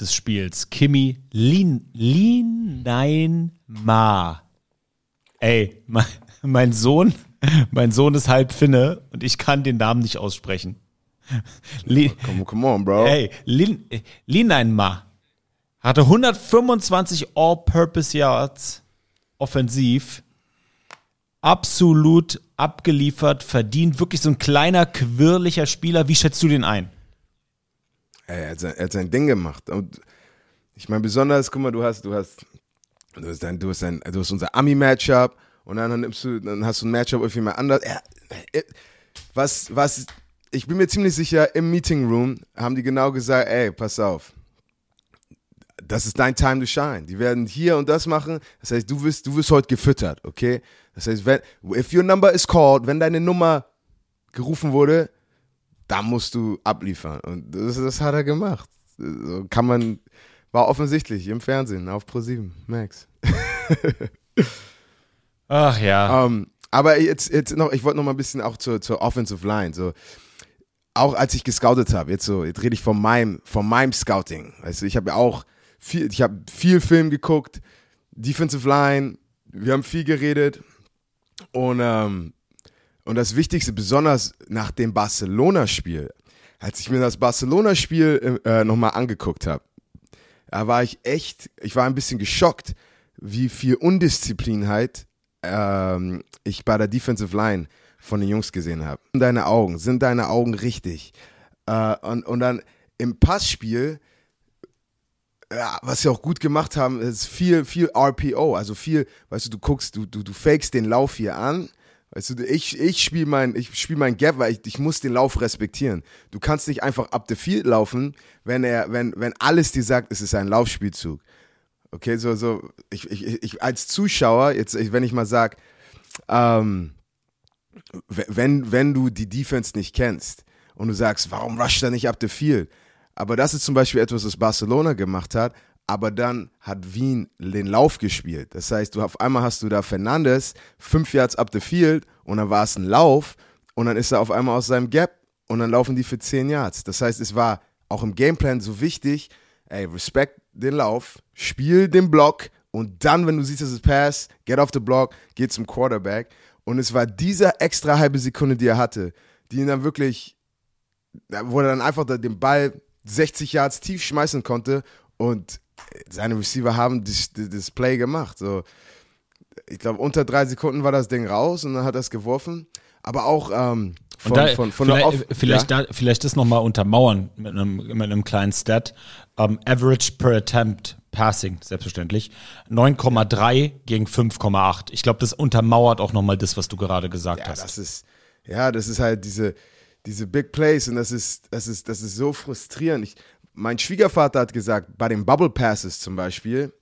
des Spiels, Kimi Lin, Linein Ma. Ey, <laughs> mein, Sohn, mein Sohn ist halb Finne und ich kann den Namen nicht aussprechen. <laughs> Come, come on, bro. Ey, Lin, Lineinma hatte 125 All-Purpose Yards offensiv. Absolut abgeliefert, verdient. Wirklich so ein kleiner, quirliger Spieler. Wie schätzt du den ein? Er hat, sein, er hat sein Ding gemacht. Und ich meine, besonders, guck mal, du hast, du hast, du hast, dein, du hast, dein, du hast unser Ami-Matchup und dann, nimmst du, dann hast du ein Matchup auf jemand anders. Er, er, was, was, ich bin mir ziemlich sicher, im Meeting Room haben die genau gesagt, ey, pass auf. Das ist dein Time to shine. Die werden hier und das machen. Das heißt, du wirst, du wirst heute gefüttert, okay? Das heißt, wenn, if your number is called, wenn deine Nummer gerufen wurde, da musst du abliefern. Und das, das hat er gemacht. So kann man, war offensichtlich im Fernsehen auf Pro7 Max. <laughs> Ach ja. Um, ähm, aber jetzt, jetzt noch, ich wollte noch mal ein bisschen auch zur, zur Offensive Line. So, auch als ich gescoutet habe, jetzt so, jetzt rede ich von meinem, von meinem Scouting. Du, ich habe ja auch viel, ich habe viel Film geguckt, Defensive Line, wir haben viel geredet und ähm, und das Wichtigste, besonders nach dem Barcelona-Spiel, als ich mir das Barcelona-Spiel äh, nochmal angeguckt habe, da war ich echt, ich war ein bisschen geschockt, wie viel Undisziplinheit ähm, ich bei der Defensive Line von den Jungs gesehen habe. Deine Augen, sind deine Augen richtig? Äh, und, und dann im Passspiel, ja, was sie auch gut gemacht haben, ist viel, viel RPO, also viel, weißt du, du guckst, du, du, du fakest den Lauf hier an Weißt du, ich, ich spiele mein, spiel mein Gap, weil ich, ich muss den Lauf respektieren. Du kannst nicht einfach up the field laufen, wenn er, wenn, wenn alles dir sagt, es ist ein Laufspielzug. Okay, so, so, ich, ich, ich als Zuschauer, jetzt, wenn ich mal sag, ähm, wenn, wenn du die Defense nicht kennst und du sagst, warum rusht er nicht up the field? Aber das ist zum Beispiel etwas, was Barcelona gemacht hat, aber dann hat Wien den Lauf gespielt. Das heißt, du auf einmal hast du da Fernandes fünf Yards up the field und dann war es ein Lauf und dann ist er auf einmal aus seinem Gap und dann laufen die für zehn Yards. Das heißt, es war auch im Gameplan so wichtig, ey, respect den Lauf, spiel den Block und dann, wenn du siehst, dass es Pass, get off the block, geh zum Quarterback. Und es war diese extra halbe Sekunde, die er hatte, die ihn dann wirklich, wo er dann einfach den Ball 60 Yards tief schmeißen konnte und seine Receiver haben das, das Play gemacht. So, ich glaube, unter drei Sekunden war das Ding raus und dann hat er es geworfen. Aber auch ähm, von, da, von, von vielleicht, der Off vielleicht, ja? da, vielleicht das nochmal untermauern mit einem, mit einem kleinen Stat. Ähm, Average per Attempt Passing, selbstverständlich. 9,3 gegen 5,8. Ich glaube, das untermauert auch nochmal das, was du gerade gesagt Ja, hast. das ist, ja, das ist halt diese, diese Big Plays und das ist, das ist, das ist so frustrierend. Ich, mein Schwiegervater hat gesagt, bei den Bubble Passes zum Beispiel,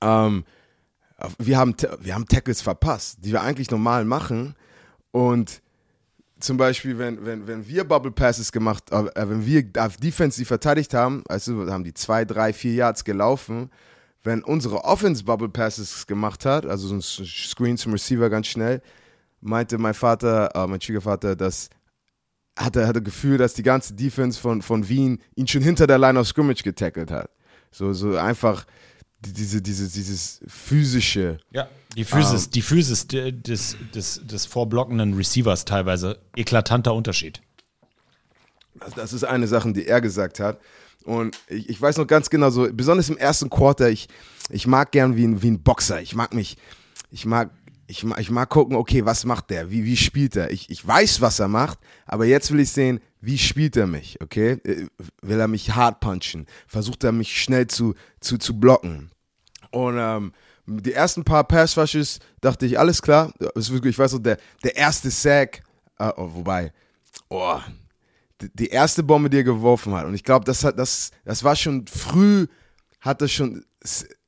ähm, wir haben, wir haben Tackles verpasst, die wir eigentlich normal machen und zum Beispiel, wenn, wenn, wenn wir Bubble Passes gemacht, äh, wenn wir auf Defense die verteidigt haben, also haben die zwei, drei, vier Yards gelaufen, wenn unsere Offense Bubble Passes gemacht hat, also so ein Screen zum Receiver ganz schnell, meinte mein Vater, äh, mein Schwiegervater, dass hatte, hatte Gefühl, dass die ganze Defense von, von Wien ihn schon hinter der Line of Scrimmage getackelt hat. So, so einfach diese, diese, dieses physische. Ja, die Physis, die Physis de- des, des, des vorblockenden Receivers teilweise. Eklatanter Unterschied. Das, das ist eine Sache, die er gesagt hat. Und ich, ich weiß noch ganz genau, so, besonders im ersten Quarter, ich, ich mag gern wie ein, wie ein Boxer. Ich mag mich, ich mag, ich ich mag gucken, okay, was macht der? Wie, wie spielt er? Ich, ich weiß, was er macht, aber jetzt will ich sehen, wie spielt er mich, okay? Äh, Will er mich hart punchen? Versucht er mich schnell zu, zu, zu blocken? Und ähm, die ersten paar Pass-Rushes dachte ich, alles klar. Ich weiß noch, der, der erste Sack, äh, oh, wobei, oh, die- erste Bombe, die er geworfen hat. Und ich glaube, das, das, das war schon früh, hat das schon,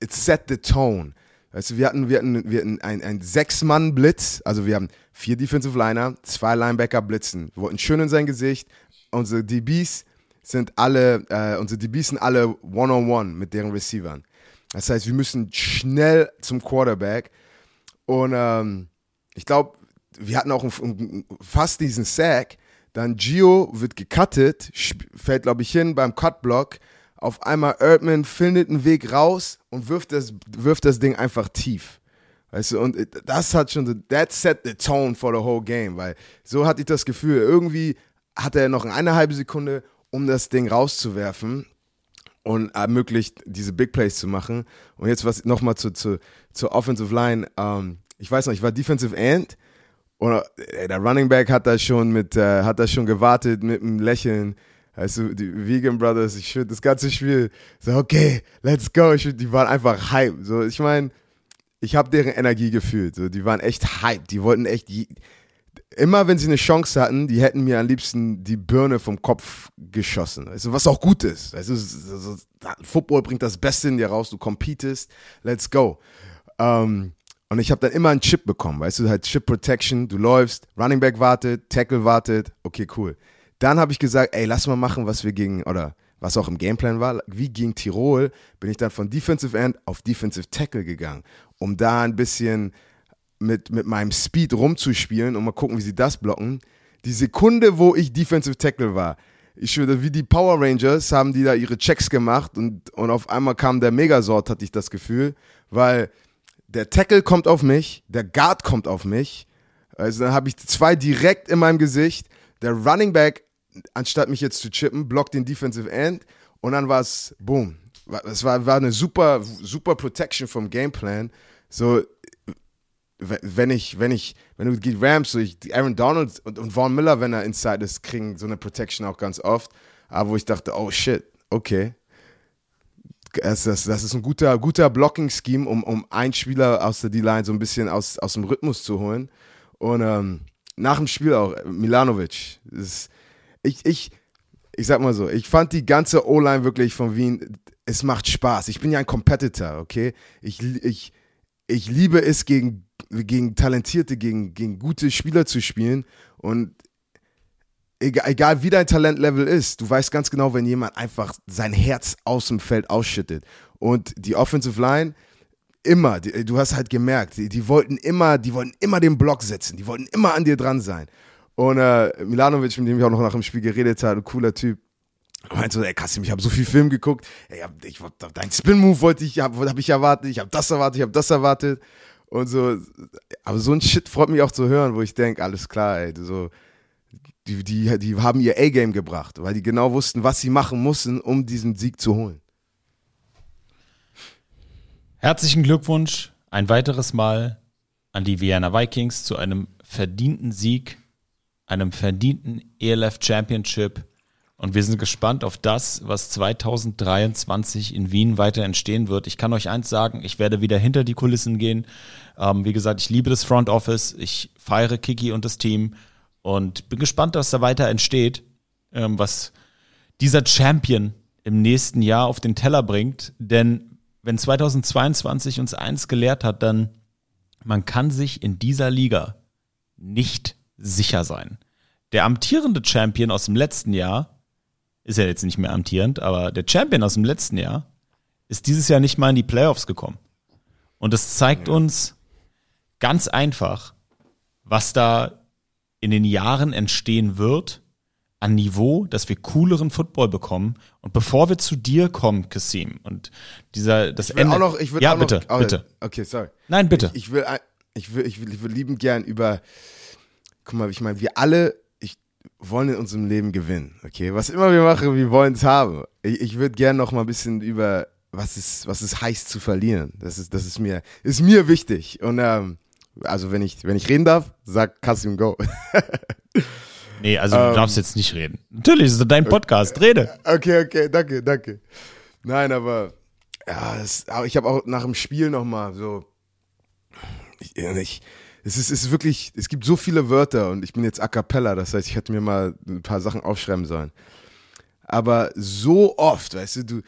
it set the tone. Weißt du, wir hatten, wir hatten, wir hatten ein, ein Sechs-Mann-Blitz, also wir haben vier Defensive Liner, zwei Linebacker blitzen. Wir wollten schön in sein Gesicht. Unsere DBs sind alle, äh, unsere DBs sind alle One-on-One mit deren Receivern. Das heißt, wir müssen schnell zum Quarterback. Und ähm, ich glaube, wir hatten auch einen- fast diesen Sack. Dann Gio wird gecuttet, fällt, glaube ich, hin beim Cutblock. Auf einmal Erdman findet einen Weg raus und wirft das, wirft das Ding einfach tief. Weißt du, und das hat schon, that set the tone for the whole game, weil so hatte ich das Gefühl, irgendwie hatte er noch eine halbe Sekunde, um das Ding rauszuwerfen und ermöglicht, diese Big Plays zu machen. Und jetzt was nochmal zu, zu, zur Offensive Line. Ähm, ich weiß noch, ich war Defensive End und äh, der Running Back hat da schon mit, äh, hat da schon gewartet mit einem Lächeln. Weißt du, die Vegan Brothers, ich schwör, das ganze Spiel, so, okay, let's go. Ich, die waren einfach hype. So, ich meine, ich habe deren Energie gefühlt. So, die waren echt hype. Die wollten echt, je- immer wenn sie eine Chance hatten, die hätten mir am liebsten die Birne vom Kopf geschossen. Weißt was auch gut ist. Weißt so- Football bringt das Beste in dir raus, du competest, let's go. Ähm, und ich habe dann immer einen Chip bekommen, weißt du, halt Chip Protection, du läufst, Running Back wartet, Tackle wartet, okay, cool. Dann habe ich gesagt, ey, lass mal machen, was wir gegen, oder was auch im Gameplan war, wie gegen Tirol, bin ich dann von Defensive End auf Defensive Tackle gegangen, um da ein bisschen mit, mit meinem Speed rumzuspielen und mal gucken, wie sie das blocken. Die Sekunde, wo ich Defensive Tackle war, ich schwöre, wie die Power Rangers haben die da ihre Checks gemacht und, und auf einmal kam der Megasort, hatte ich das Gefühl, weil der Tackle kommt auf mich, der Guard kommt auf mich, also dann habe ich zwei direkt in meinem Gesicht, der Running Back, anstatt mich jetzt zu chippen, blockt den Defensive End und dann war es, boom, es war, war eine super, super Protection vom Gameplan, so, wenn ich, wenn ich, wenn du die Rams, so ich, Aaron Donald und, und Vaughn Miller, wenn er inside ist, kriegen so eine Protection auch ganz oft. Aber wo ich dachte, oh shit, okay. Das, das, das ist ein guter, guter Blocking-Scheme, um, um einen Spieler aus der D-Line so ein bisschen aus, aus dem Rhythmus zu holen. Und ähm, nach dem Spiel auch, Milanovic. Ist, ich, ich, ich sag mal so, ich fand die ganze O-Line wirklich von Wien, es macht Spaß. Ich bin ja ein Competitor, okay? Ich, ich, ich liebe es, gegen, gegen talentierte, gegen, gegen gute Spieler zu spielen. Und egal, egal wie dein Talentlevel ist, du weißt ganz genau, wenn jemand einfach sein Herz aus dem Feld ausschüttet. Und die Offensive Line, immer, du hast halt gemerkt, die, die wollten immer, die wollten immer den Block setzen, die wollten immer an dir dran sein. Und äh, Milanovic, mit dem ich auch noch nach dem Spiel geredet habe, ein cooler Typ, meinte so, ey Kassim, ich habe so viel Film geguckt, ey, ich, dein Spin-Move wollte ich, habe hab ich erwartet, ich habe das erwartet, ich habe das erwartet und so. Aber so ein Shit freut mich auch zu hören, wo ich denke, alles klar, ey, so, die, die, die haben ihr A-Game gebracht, weil die genau wussten, was sie machen mussten, um diesen Sieg zu holen. Herzlichen Glückwunsch ein weiteres Mal an die Vienna Vikings zu einem verdienten Sieg einem verdienten ELF Championship. Und wir sind gespannt auf das, was 2023 in Wien weiter entstehen wird. Ich kann euch eins sagen, ich werde wieder hinter die Kulissen gehen. Ähm, wie gesagt, ich liebe das Front Office. Ich feiere Kiki und das Team und bin gespannt, was da weiter entsteht, ähm, was dieser Champion im nächsten Jahr auf den Teller bringt. Denn wenn 2022 uns eins gelehrt hat, dann man kann sich in dieser Liga nicht sicher sein. Der amtierende Champion aus dem letzten Jahr, ist ja jetzt nicht mehr amtierend, aber der Champion aus dem letzten Jahr ist dieses Jahr nicht mal in die Playoffs gekommen. Und das zeigt uns ganz einfach, was da in den Jahren entstehen wird an Niveau, dass wir cooleren Football bekommen. Und bevor wir zu dir kommen, Kassim, und dieser, das ich will Ende. Auch noch, ich will ja, auch bitte, noch, bitte. Okay, sorry. Nein, bitte. Ich, ich, will, ich, will, ich, will, ich will lieben gern über guck mal, ich meine, wir alle ich, wollen in unserem Leben gewinnen, okay? Was immer wir machen, wir wollen es haben. Ich, ich würde gerne noch mal ein bisschen über, was es, was es heißt zu verlieren. Das ist, das ist mir, ist mir wichtig. Und ähm, also wenn ich, wenn ich reden darf, sag Kasim Go. <laughs> nee, also du ähm, darfst jetzt nicht reden. Natürlich, ist dein Podcast, rede. Okay, okay, danke, danke. Nein, aber ja, das, aber ich habe auch nach dem Spiel noch mal so, ich, ich es ist, ist wirklich, es gibt so viele Wörter und ich bin jetzt a cappella, das heißt, ich hätte mir mal ein paar Sachen aufschreiben sollen. Aber so oft, weißt du, du,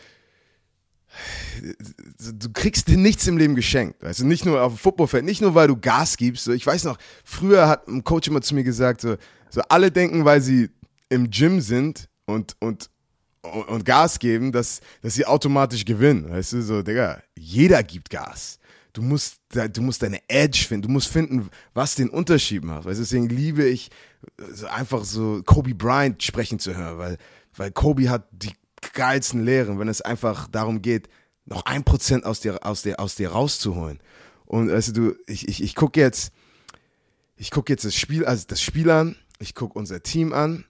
du kriegst dir nichts im Leben geschenkt. Weißt du, nicht nur auf dem Footballfeld, nicht nur weil du Gas gibst. So, ich weiß noch, früher hat ein Coach immer zu mir gesagt, so, so alle denken, weil sie im Gym sind und, und, und Gas geben, dass, dass sie automatisch gewinnen. Weißt du, so, Digga, jeder gibt Gas du musst, du musst deine Edge finden, du musst finden, was den Unterschied macht. Weißt, deswegen liebe ich einfach so Kobe Bryant sprechen zu hören, weil, weil Kobe hat die geilsten Lehren, wenn es einfach darum geht, noch ein Prozent aus dir, aus dir, aus dir rauszuholen. Und also du, ich, ich, ich gucke jetzt, ich gucke jetzt das Spiel, also das Spiel an, ich gucke unser Team an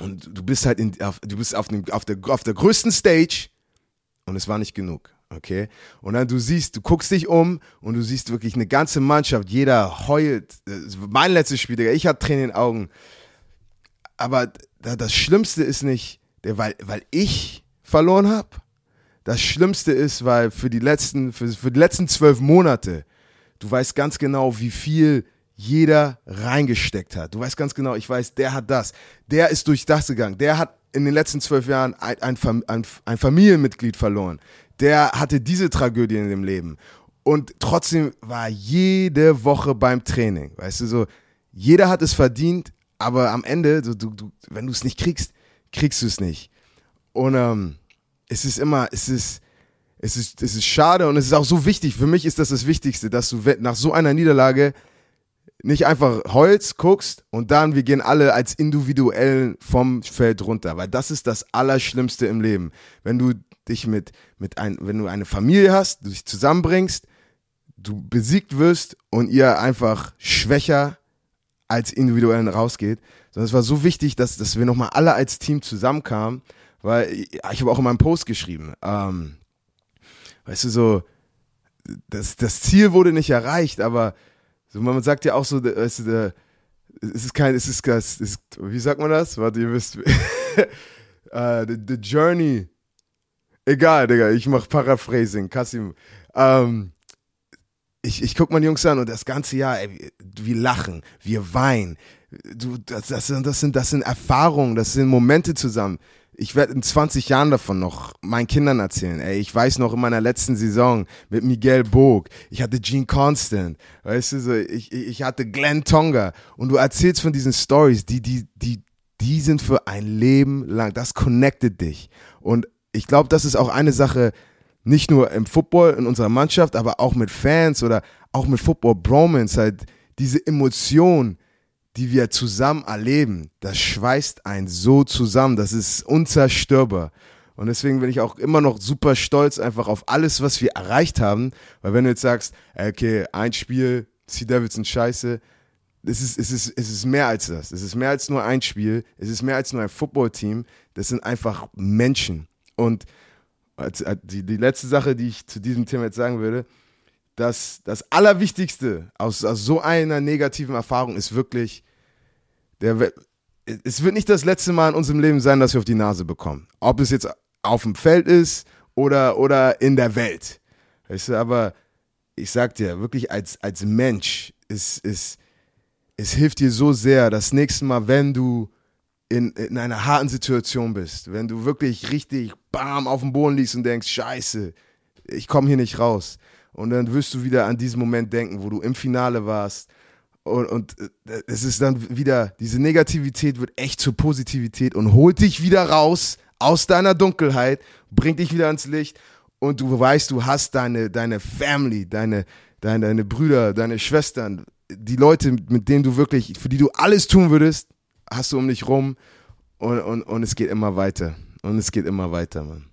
und du bist halt in, auf, du bist auf, dem, auf, der, auf der größten Stage und es war nicht genug. Okay? Und dann du siehst, du guckst dich um und du siehst wirklich eine ganze Mannschaft, jeder heult. Mein letztes Spiel, Digga, ich hatte Tränen in den Augen. Aber das Schlimmste ist nicht, weil, weil ich verloren habe. Das Schlimmste ist, weil für die letzten, für, für die letzten zwölf Monate, du weißt ganz genau, wie viel jeder reingesteckt hat. Du weißt ganz genau, ich weiß, der hat das, der ist durch das gegangen, der hat in den letzten zwölf Jahren ein, ein, ein, ein Familienmitglied verloren, der hatte diese Tragödie in dem Leben. Und trotzdem war jede Woche beim Training. Weißt du, so, jeder hat es verdient, aber am Ende, du, du, wenn du es nicht kriegst, kriegst du es nicht. Und ähm, es ist immer, es ist, es ist, es ist schade und es ist auch so wichtig. Für mich ist das das Wichtigste, dass du nach so einer Niederlage nicht einfach Holz guckst und dann wir gehen alle als individuell vom Feld runter, weil das ist das Allerschlimmste im Leben. Wenn du dich mit, mit ein, wenn du eine Familie hast, du dich zusammenbringst, du besiegt wirst und ihr einfach schwächer als individuell rausgeht. Sondern es war so wichtig, dass, dass wir nochmal alle als Team zusammenkamen, weil ich, ich habe auch in meinem Post geschrieben, ähm, weißt du, so, das, das Ziel wurde nicht erreicht, aber so, man sagt ja auch so, weißt du, es ist kein, es ist, es ist, wie sagt man das? Warte, ihr wisst, uh, <laughs> the, the journey Egal, Digga, ich mach Paraphrasing, Kassim. Ähm, ich, ich guck die Jungs an und das ganze Jahr, ey, wir lachen, wir weinen. Du, das, das, sind, das, sind, das sind Erfahrungen, das sind Momente zusammen. ich werde in 20 Jahren davon noch meinen Kindern erzählen. Ey, ich weiß noch in meiner letzten Saison mit Miguel Bog, ich hatte Gene Constant, weißt du, so, ich ich hatte Glenn Tonga und du erzählst von diesen Stories, die, die, die, die sind für ein Leben lang, das connected dich. Und ich glaube, das ist auch eine Sache, nicht nur im Football, in unserer Mannschaft, aber auch mit Fans oder auch mit Football Bromance, halt diese Emotion, die wir zusammen erleben, das schweißt einen so zusammen, das ist unzerstörbar. Und deswegen bin ich auch immer noch super stolz einfach auf alles, was wir erreicht haben. Weil wenn du jetzt sagst, okay, ein Spiel, Sea Devils sind scheiße, es ist, es, ist, es ist mehr als das. Es ist mehr als nur ein Spiel. Es ist mehr als nur ein Footballteam. Das sind einfach Menschen. Und als die, die letzte Sache, die ich zu diesem Thema jetzt sagen würde, das, das Allerwichtigste aus, aus so einer negativen Erfahrung ist wirklich, der, es wird nicht das letzte Mal in unserem Leben sein, dass wir auf die Nase bekommen. Ob es jetzt auf dem Feld ist oder, oder in der Welt. Weißt du, aber ich sag dir, wirklich als, als Mensch, es, es, es hilft dir so sehr, das nächste Mal, wenn du in, in einer harten Situation bist, wenn du wirklich richtig bam auf dem Boden liegst und denkst, scheiße, ich komme hier nicht raus. Und dann wirst du wieder an diesen Moment denken, wo du im Finale warst. Und, und äh, es ist dann wieder, diese Negativität wird echt zur Positivität und holt dich wieder raus aus deiner Dunkelheit, bringt dich wieder ans Licht und du weißt, du hast deine, deine Family, deine, deine, deine Brüder, deine Schwestern, die Leute, mit denen du wirklich, für die du alles tun würdest, hast du um dich rum und, und, und es geht immer weiter. Und es geht immer weiter, Mann.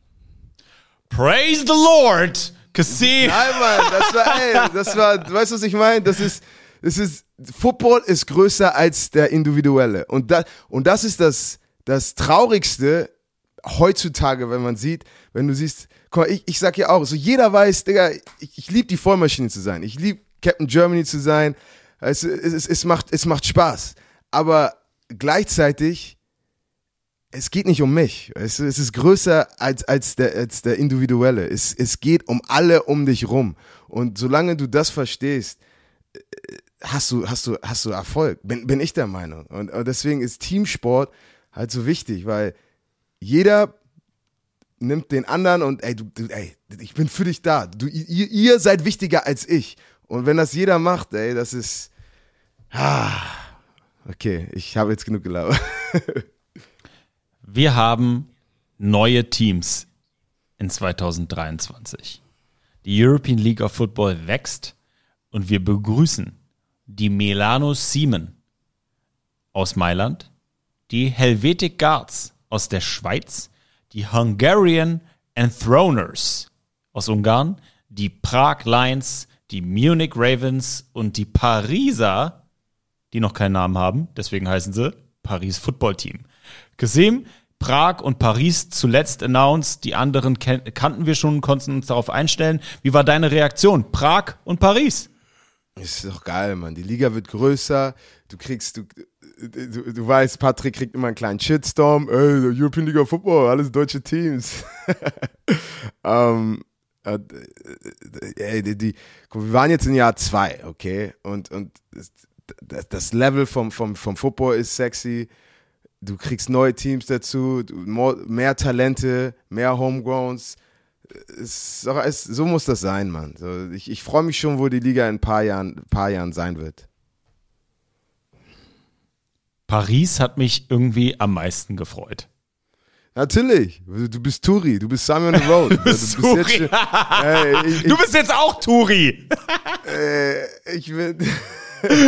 Praise the Lord! Kasim! Nein, Mann, das war, ey, das war, du weißt, was ich meine? Das ist, das ist, Football ist größer als der Individuelle. Und das, und das ist das, das Traurigste heutzutage, wenn man sieht, wenn du siehst, guck mal, ich, ich sag ja auch, so jeder weiß, Digga, ich, ich liebe die Vollmaschine zu sein. Ich liebe Captain Germany zu sein. Es, es, es, macht, es macht Spaß. Aber gleichzeitig, es geht nicht um mich. Es, es ist größer als, als, der, als der Individuelle. Es, es geht um alle um dich rum. Und solange du das verstehst, äh, hast du, hast du, hast du Erfolg. Bin, bin ich der Meinung. Und, und deswegen ist Teamsport halt so wichtig, weil jeder nimmt den anderen und ey, du, du, ey, ich bin für dich da. Du, ihr, ihr seid wichtiger als ich. Und wenn das jeder macht, ey, das ist. Ah, okay, ich habe jetzt genug gelabert. <laughs> Wir haben neue Teams in 2023. Die European League of Football wächst und wir begrüßen die Milano Siemen aus Mailand, die Helvetic Guards aus der Schweiz, die Hungarian Enthroners aus Ungarn, die Prag Lions, die Munich Ravens und die Pariser die noch keinen Namen haben, deswegen heißen sie Paris Football Team. Kasim, Prag und Paris zuletzt announced, die anderen ken kannten wir schon, konnten uns darauf einstellen. Wie war deine Reaktion? Prag und Paris? Ist doch geil, Mann. Die Liga wird größer. Du kriegst, du, du, du weißt, Patrick kriegt immer einen kleinen Shitstorm. Ey, European League of Football, alles deutsche Teams. <laughs> ähm, äh, ey, die, die, guck, wir waren jetzt in Jahr zwei, okay? Und, und das, Level vom, vom, vom Football ist sexy. Du kriegst neue Teams dazu, du, more, mehr Talente, mehr Homegrowns. Es, es, so muss das sein, Mann. So, ich ich freue mich schon, wo die Liga in ein paar Jahren, paar Jahren sein wird. Paris hat mich irgendwie am meisten gefreut. Natürlich. Du bist Turi, du bist Sami on the Road. <laughs> du bist jetzt schon, ey, ich, Du bist jetzt auch Turi! ich, ich will, <laughs>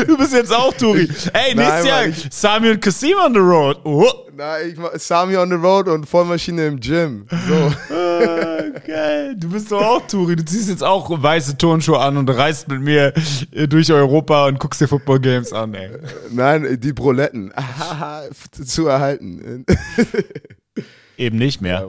Du bist jetzt auch Turi. Ey, Nein, nächstes Jahr Sami und Kasim on the road. Oh. na, ich Sami on the Road und Vollmaschine im Gym. So. Geil, du bist doch auch Turi. Du ziehst jetzt auch weiße Turnschuhe an und reist mit mir äh, durch Europa und guckst dir Football Games an, ey. Nein, die Broletten. <laughs> zu erhalten. Eben nicht mehr.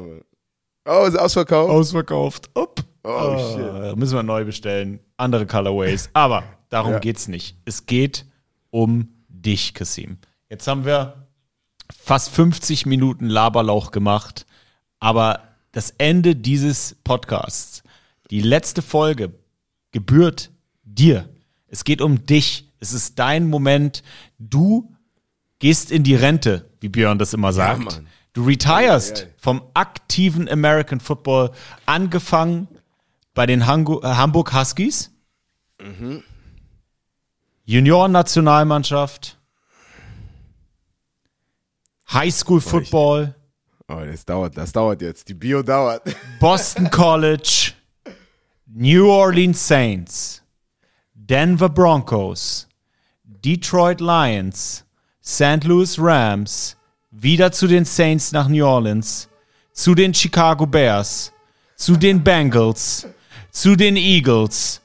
Oh, ist ausverkauft? Ausverkauft. Upp. Oh, shit. Müssen wir neu bestellen. Andere Colorways. Aber darum Ja. geht's nicht. Es geht um dich, Kasim. Jetzt haben wir fast 50 Minuten Laberlauch gemacht. Aber das Ende dieses Podcasts, die letzte Folge, gebührt dir. Es geht um dich. Es ist dein Moment. Du gehst in die Rente, wie Björn das immer sagt. Mann. Du retirest ei, ei. vom aktiven American Football, angefangen bei den Hamburg Huskies, Mhm. Junioren-Nationalmannschaft, Highschool Football, Oh, das dauert, das dauert jetzt. Die Bio dauert. <laughs> Boston College, New Orleans Saints, Denver Broncos, Detroit Lions, St. Louis Rams, wieder zu den Saints nach New Orleans, zu den Chicago Bears, zu den Bengals, zu den Eagles,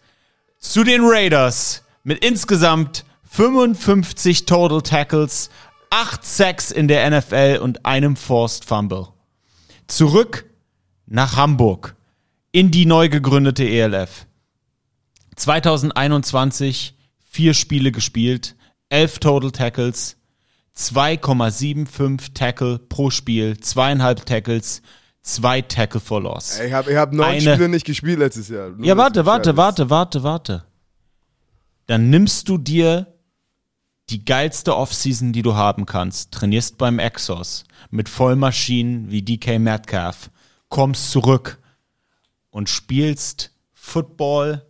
zu den Raiders mit insgesamt 55 Total Tackles, 8 Sacks in der NFL und einem Forced Fumble. Zurück nach Hamburg in die neu gegründete ELF. 2021 vier Spiele gespielt, 11 Total Tackles, 2,75 Tackle pro Spiel, zweieinhalb Tackles, zwei Tackle for Loss. Ich habe ich hab neun Eine- Spiele nicht gespielt letztes Jahr. Nur, Ja, warte, warte, warte, warte, warte. Dann nimmst du dir die geilste Offseason, die du haben kannst, trainierst beim Exos mit Vollmaschinen wie DK Metcalf, kommst zurück und spielst Football,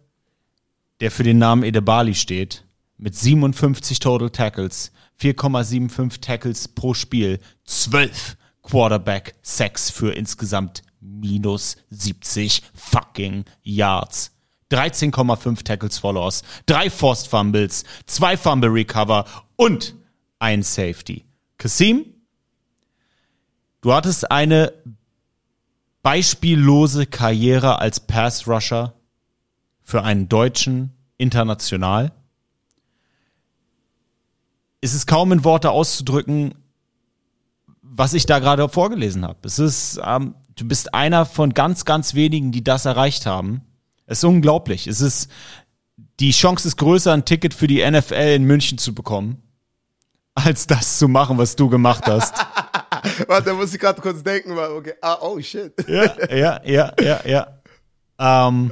der für den Namen Edebali steht, mit 57 Total Tackles, 4,75 Tackles pro Spiel, 12 Quarterback Sacks für insgesamt minus 70 fucking Yards. 13,5 Tackles for Loss, drei Forced Fumbles, zwei Fumble Recover und ein Safety. Kasim, du hattest eine beispiellose Karriere als Pass Rusher für einen Deutschen international. Es ist kaum in Worte auszudrücken, was ich da gerade vorgelesen habe. Es ist, ähm, du bist einer von ganz, ganz wenigen, die das erreicht haben. Es ist unglaublich. Es ist, die Chance ist größer, ein Ticket für die NFL in München zu bekommen, als das zu machen, was du gemacht hast. <laughs> Warte, da muss ich gerade kurz denken. weil, Okay. Ah, oh shit. ja, ja, ja, ja, ja. Ähm,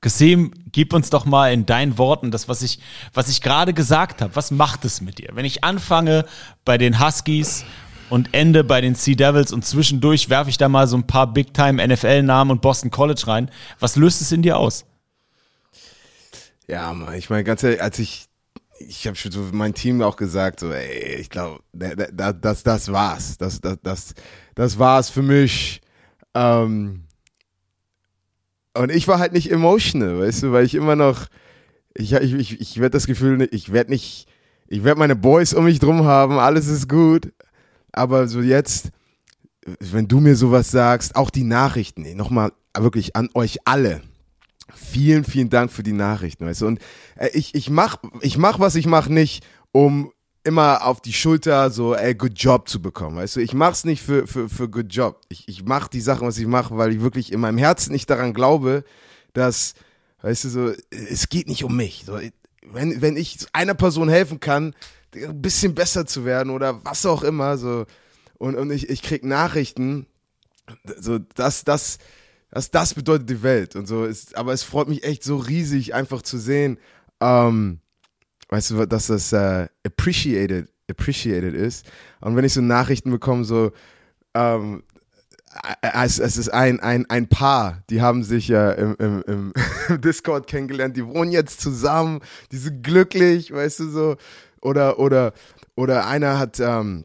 Kasim, gib uns doch mal in deinen Worten das, was ich, was ich gerade gesagt habe. Was macht es mit dir? Wenn ich anfange bei den Huskies und ende bei den Sea Devils und zwischendurch werfe ich da mal so ein paar Big-Time-NFL-Namen und Boston College rein, was löst es in dir aus? Ja, ich meine, ganz ehrlich, als ich, ich habe schon so mein Team auch gesagt, so, ey, ich glaube, das, das, das war's. Das, das, das, das war's für mich. Ähm, und ich war halt nicht emotional, weißt du, weil ich immer noch, ich, ich, ich, ich werde das Gefühl, ich werde nicht, ich werde meine Boys um mich drum haben, alles ist gut. Aber so jetzt, wenn du mir sowas sagst, auch die Nachrichten, nochmal wirklich an euch alle vielen, vielen Dank für die Nachrichten, weißt du. Und äh, ich, ich mach, ich mach, was ich mach, nicht, um immer auf die Schulter so, ey, good job zu bekommen, weißt du. Ich mach's nicht für, für, für good job. Ich, ich mach die Sachen, was ich mache, weil ich wirklich in meinem Herzen nicht daran glaube, dass, weißt du, so, es geht nicht um mich. So, wenn, wenn ich einer Person helfen kann, ein bisschen besser zu werden oder was auch immer, so, und, und ich, ich krieg Nachrichten, so, das, das, das, das bedeutet die Welt und so ist, aber es freut mich echt so riesig, einfach zu sehen, ähm, weißt du, dass das äh, appreciated, appreciated ist. Und wenn ich so Nachrichten bekomme, so, ähm, äh, es, es ist ein, ein, ein Paar, die haben sich ja im, im, im <laughs> Discord kennengelernt, die wohnen jetzt zusammen, die sind glücklich, weißt du so. Oder, oder, oder einer hat, ähm,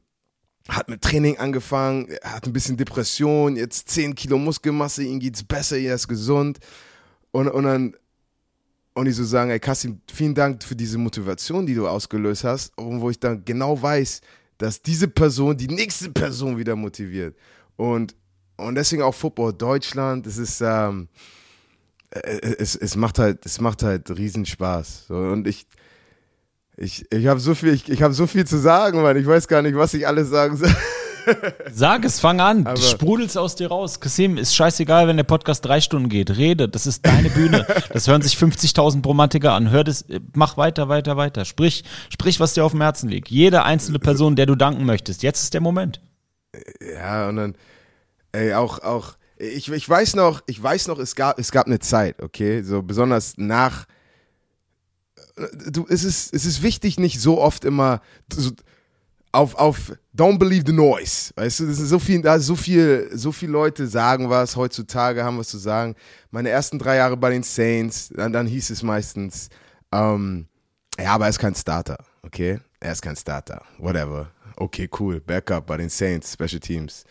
hat mit Training angefangen, hat ein bisschen Depression, jetzt 10 Kilo Muskelmasse, ihm geht's besser, er ist gesund. Und, und dann, und die so sagen, ey Kassim, vielen Dank für diese Motivation, die du ausgelöst hast, und wo ich dann genau weiß, dass diese Person die nächste Person wieder motiviert. Und, und deswegen auch Football Deutschland, es ist, ähm, äh, es, es macht halt, es macht halt riesen Spaß. Und ich, ich, ich habe so viel, ich, ich habe so viel zu sagen, Mann. Ich weiß gar nicht, was ich alles sagen soll. Sag es, fang an. Aber- du sprudelst aus dir raus. Kasim, ist scheißegal, wenn der Podcast drei Stunden geht. Rede, das ist deine Bühne. Das hören sich 50.000 Bromantiker an. Hör das, mach weiter, weiter, weiter. Sprich, sprich, was dir auf dem Herzen liegt. Jede einzelne Person, der du danken möchtest. Jetzt ist der Moment. Ja, und dann, ey, auch, auch, ich, ich weiß noch, ich weiß noch, es gab, es gab eine Zeit, okay, so besonders nach, du, es ist, es ist wichtig, nicht so oft immer so, auf, auf Don't Believe the Noise. Weißt du, das ist so viel, da so viel, so viele Leute sagen was, heutzutage haben was zu sagen. Meine ersten drei Jahre bei den Saints, dann, dann hieß es meistens, ähm, ja, aber er ist kein Starter, okay? Er ist kein Starter, whatever. Okay, cool, Backup bei den Saints, Special Teams.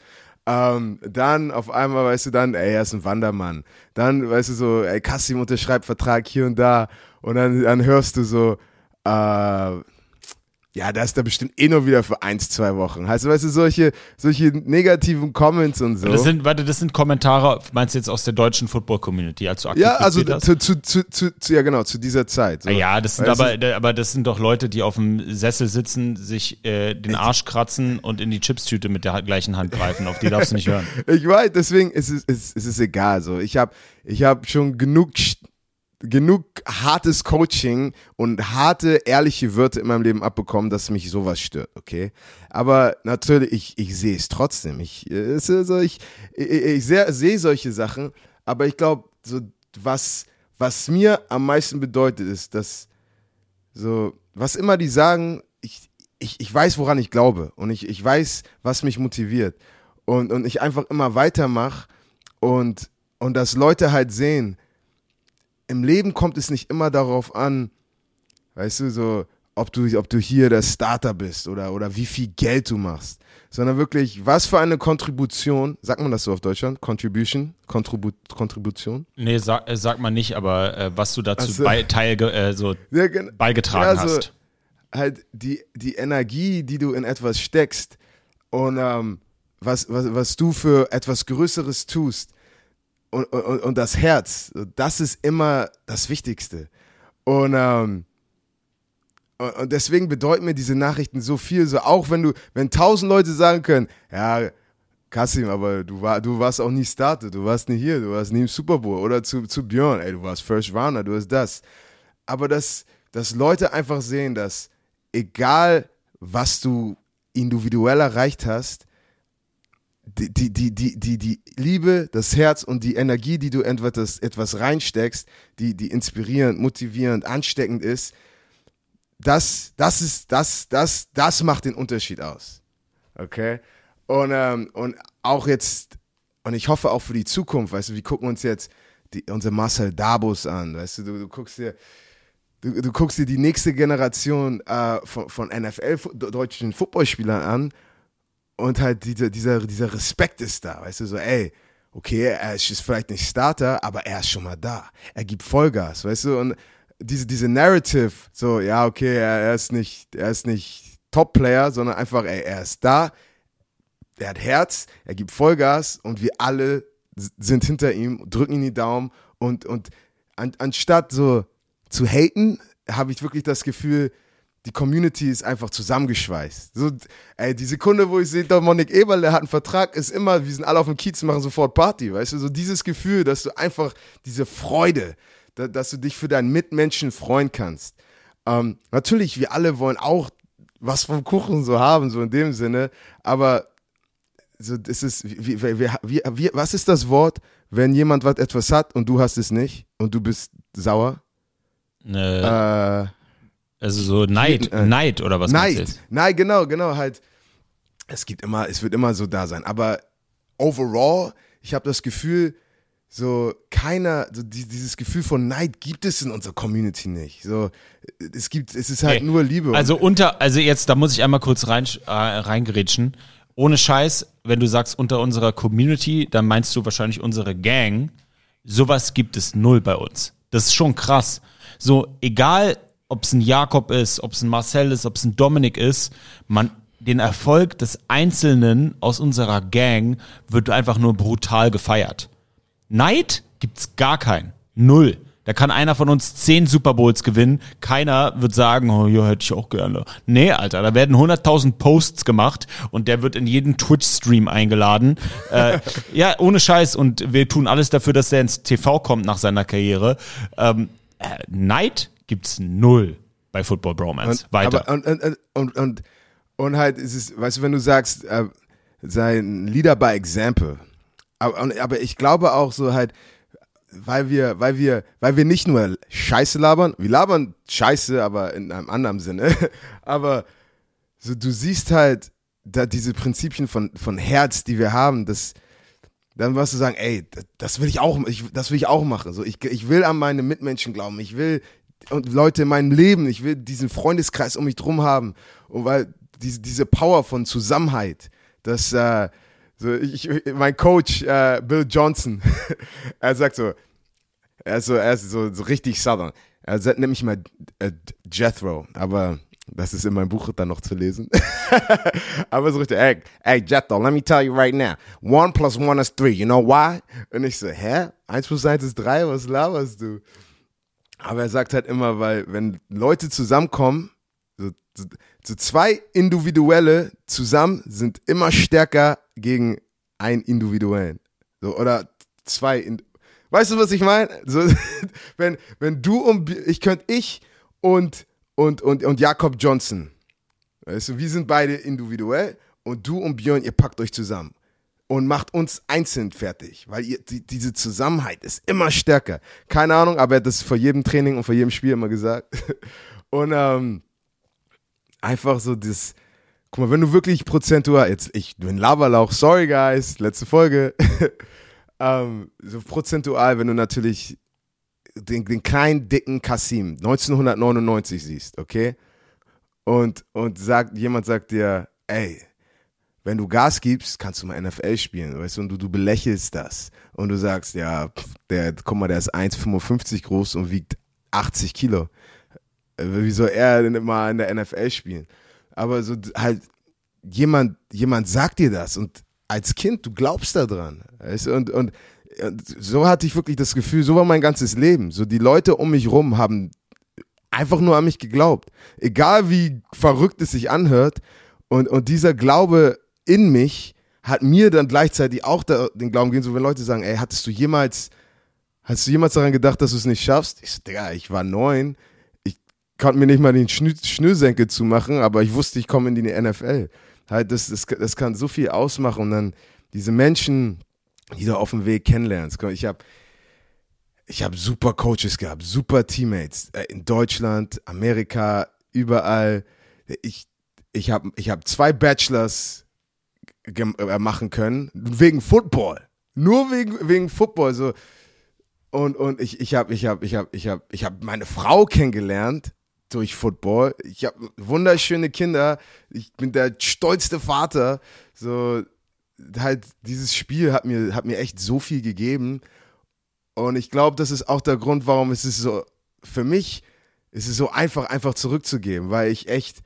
Ähm, dann auf einmal, weißt du, dann, ey, er ist ein Wandermann. Dann, weißt du, so, ey, Kassim unterschreibt Vertrag hier und da. Und dann, dann hörst du so, äh, ja, da ist er bestimmt eh nur wieder für eins, zwei Wochen. Heißt, weißt du, solche, solche negativen Comments und so. Das sind, warte, das sind Kommentare, meinst du jetzt aus der deutschen Football-Community, als du aktiv ja, also zu, zu, zu, zu, ja genau, zu dieser Zeit. So. Ja, das sind Weißt aber, da- aber das sind doch Leute, die auf dem Sessel sitzen, sich äh, den Arsch kratzen und in die Chipstüte mit der gleichen Hand greifen. Auf die darfst du nicht hören. <laughs> Ich weiß, deswegen ist es, ist, ist es egal. So, ich habe ich hab schon genug, genug hartes Coaching und harte, ehrliche Wörter in meinem Leben abbekommen, dass mich sowas stört, okay? Aber natürlich, ich, ich sehe es trotzdem. Ich, äh, ich, ich, ich sehe sehe solche Sachen, aber ich glaube, so, was, was mir am meisten bedeutet, ist, dass so, was immer die sagen, ich, ich, ich weiß, woran ich glaube und ich, ich weiß, was mich motiviert und, und ich einfach immer weitermache und, und dass Leute halt sehen, im Leben kommt es nicht immer darauf an, weißt du, so, ob du, ob du hier der Starter bist oder, oder wie viel Geld du machst, sondern wirklich, was für eine Kontribution, sagt man das so auf Deutschland? Contribution? Kontribu Kontribution? Nee, sag, äh, sag mal nicht, aber äh, was du dazu Ach so. bei, teil, äh, so Ja, gen- beigetragen Ja, so- hast. halt die, die Energie, die du in etwas steckst und ähm, was, was, was du für etwas Größeres tust und, und, und das Herz, das ist immer das Wichtigste. Und, ähm, und deswegen bedeuten mir diese Nachrichten so viel, so auch wenn du, wenn tausend Leute sagen können, ja, Kassim, aber du, war, du warst auch nie Starter, du warst nie hier, du warst nie im Super Bowl oder zu, zu Björn, ey, du warst First Rounder, du hast das. Aber dass, dass Leute einfach sehen, dass egal was du individuell erreicht hast, die, die, die, die, die, Liebe, das Herz und die Energie, die du etwas, etwas reinsteckst, die, die inspirierend, motivierend, ansteckend ist, das, das ist, das, das, das macht den Unterschied aus. Okay? Und, ähm, und auch jetzt, und ich hoffe auch für die Zukunft, weißt du, wir gucken uns jetzt die, unsere Marcel Dabos an, weißt du, du, du guckst dir, du, du guckst dir die nächste Generation äh, von, von NFL, fu- deutschen Footballspielern an und halt dieser, dieser, dieser Respekt ist da, weißt du, so, ey, okay, er ist vielleicht nicht Starter, aber er ist schon mal da. Er gibt Vollgas, weißt du, und diese, diese Narrative, so, ja, okay, er, er ist nicht, er ist nicht Top-Player, sondern einfach, ey, er ist da, er hat Herz, er gibt Vollgas und wir alle sind hinter ihm, drücken ihm die Daumen und, und an, anstatt so zu haten, habe ich wirklich das Gefühl, die Community ist einfach zusammengeschweißt. So, ey, die Sekunde, wo ich sehe, Dominik Eberl, der hat einen Vertrag, ist immer, wir sind alle auf dem Kiez, machen sofort Party, weißt du, so dieses Gefühl, dass du einfach diese Freude, da, dass du dich für deinen Mitmenschen freuen kannst. Ähm, natürlich, wir alle wollen auch was vom Kuchen so haben, so in dem Sinne, aber so, das ist, wie, wie, wie, was ist das Wort, wenn jemand was etwas hat und du hast es nicht und du bist sauer? Äh, Äh, also so Neid, äh, Neid oder was Neid. Nein, genau, genau, halt. Es gibt immer, es wird immer so da sein. Aber overall, ich habe das Gefühl, so keiner, so die, dieses Gefühl von Neid gibt es in unserer Community nicht. So, es gibt, es ist halt Ey, nur Liebe. Also unter, also jetzt, da muss ich einmal kurz rein, äh, reingerätschen. Ohne Scheiß, wenn du sagst unter unserer Community, dann meinst du wahrscheinlich unsere Gang. Sowas gibt es null bei uns. Das ist schon krass. So, egal, ob es ein Jakob ist, ob es ein Marcel ist, ob es ein Dominik ist, man, den Erfolg des Einzelnen aus unserer Gang wird einfach nur brutal gefeiert. Neid gibt's gar keinen. Null. Da kann einer von uns zehn Super Bowls gewinnen. Keiner wird sagen, oh ja, hätte ich auch gerne. Nee, Alter, da werden 100.000 Posts gemacht und der wird in jeden Twitch-Stream eingeladen. <laughs> äh, ja, ohne Scheiß. Und wir tun alles dafür, dass der ins TV kommt nach seiner Karriere. Ähm, äh, Neid gibt's null bei Football Bromance. Und, Weiter. Aber, und, und, und, und, halt, ist es, weißt du, wenn du sagst, äh, sei ein Leader by Example. Aber, aber ich glaube auch so halt, weil wir, weil wir, weil wir nicht nur Scheiße labern, wir labern Scheiße, aber in einem anderen Sinne. <laughs> aber so du siehst halt da diese Prinzipien von, von Herz, die wir haben, das, dann wirst du sagen, ey, das, das will ich auch, ich, das will ich auch machen. So, ich, ich will an meine Mitmenschen glauben, ich will und Leute in meinem Leben, ich will diesen Freundeskreis um mich drum haben. Und weil diese, diese Power von Zusammenhalt, das, äh, so ich, mein Coach äh, Bill Johnson, <laughs> er sagt so, er ist so, er ist so, so richtig Southern. Er sagt nämlich mal äh, Jethro, aber das ist in meinem Buch dann noch zu lesen. <laughs> aber so richtig, hey, hey Jethro, let me tell you right now, one plus one is three, you know why? Und ich so, hä? Eins plus eins ist drei, was laberst du? Aber er sagt halt immer, weil wenn Leute zusammenkommen, so, so, zwei Individuelle zusammen sind immer stärker gegen einen Individuellen. So, oder zwei. In, weißt du, was ich meine? So, <laughs> wenn, wenn du und ich könnte ich und, und, und, und Jakob Johnson. Weißt du, wir sind beide individuell und du und Björn, ihr packt euch zusammen und macht uns einzeln fertig, weil ihr, die, diese Zusammenhalt ist immer stärker. Keine Ahnung, aber er hat das vor jedem Training und vor jedem Spiel immer gesagt. <laughs> Und ähm, einfach so das, guck mal, wenn du wirklich prozentual, jetzt, ich bin Laberlauch, sorry guys, letzte Folge, <laughs> ähm, so prozentual, wenn du natürlich den, den kleinen, dicken Kasim 1999 siehst, okay? Und, und sagt, jemand sagt dir, ey, wenn du Gas gibst, kannst du mal NFL spielen, weißt du, und du, du belächelst das. Und du sagst, ja, der, guck mal, der ist 1,55 groß und wiegt 80 Kilo. Äh, Wie soll er denn immer in der NFL spielen? Aber so halt, jemand, jemand sagt dir das und als Kind, du glaubst da dran. Weißt du? und, und, und so hatte ich wirklich das Gefühl, so war mein ganzes Leben. So die Leute um mich rum haben einfach nur an mich geglaubt. Egal wie verrückt es sich anhört. Und, und dieser Glaube in mich hat mir dann gleichzeitig auch da, den Glauben gegeben, so wenn Leute sagen, ey, hattest du jemals, hast du jemals daran gedacht, dass du es nicht schaffst? Ich so, Digga, ich war neun, ich konnte mir nicht mal den Schnür, Schnürsenkel zumachen, aber ich wusste, ich komme in die NFL. Halt, das, das, das kann so viel ausmachen und dann diese Menschen, die du auf dem Weg kennenlernst. Ich habe ich hab super Coaches gehabt, super Teammates äh, in Deutschland, Amerika, überall. Ich, ich habe ich hab zwei Bachelors machen können, wegen Football. Nur wegen, wegen Football. So. Und, und ich, ich habe ich hab, ich hab, ich hab, ich hab meine Frau kennengelernt durch Football. Ich habe wunderschöne Kinder. Ich bin der stolzste Vater. So, halt, dieses Spiel hat mir, hat mir echt so viel gegeben. Und ich glaube, das ist auch der Grund, warum es ist so, für mich ist es so einfach, einfach zurückzugeben, weil ich echt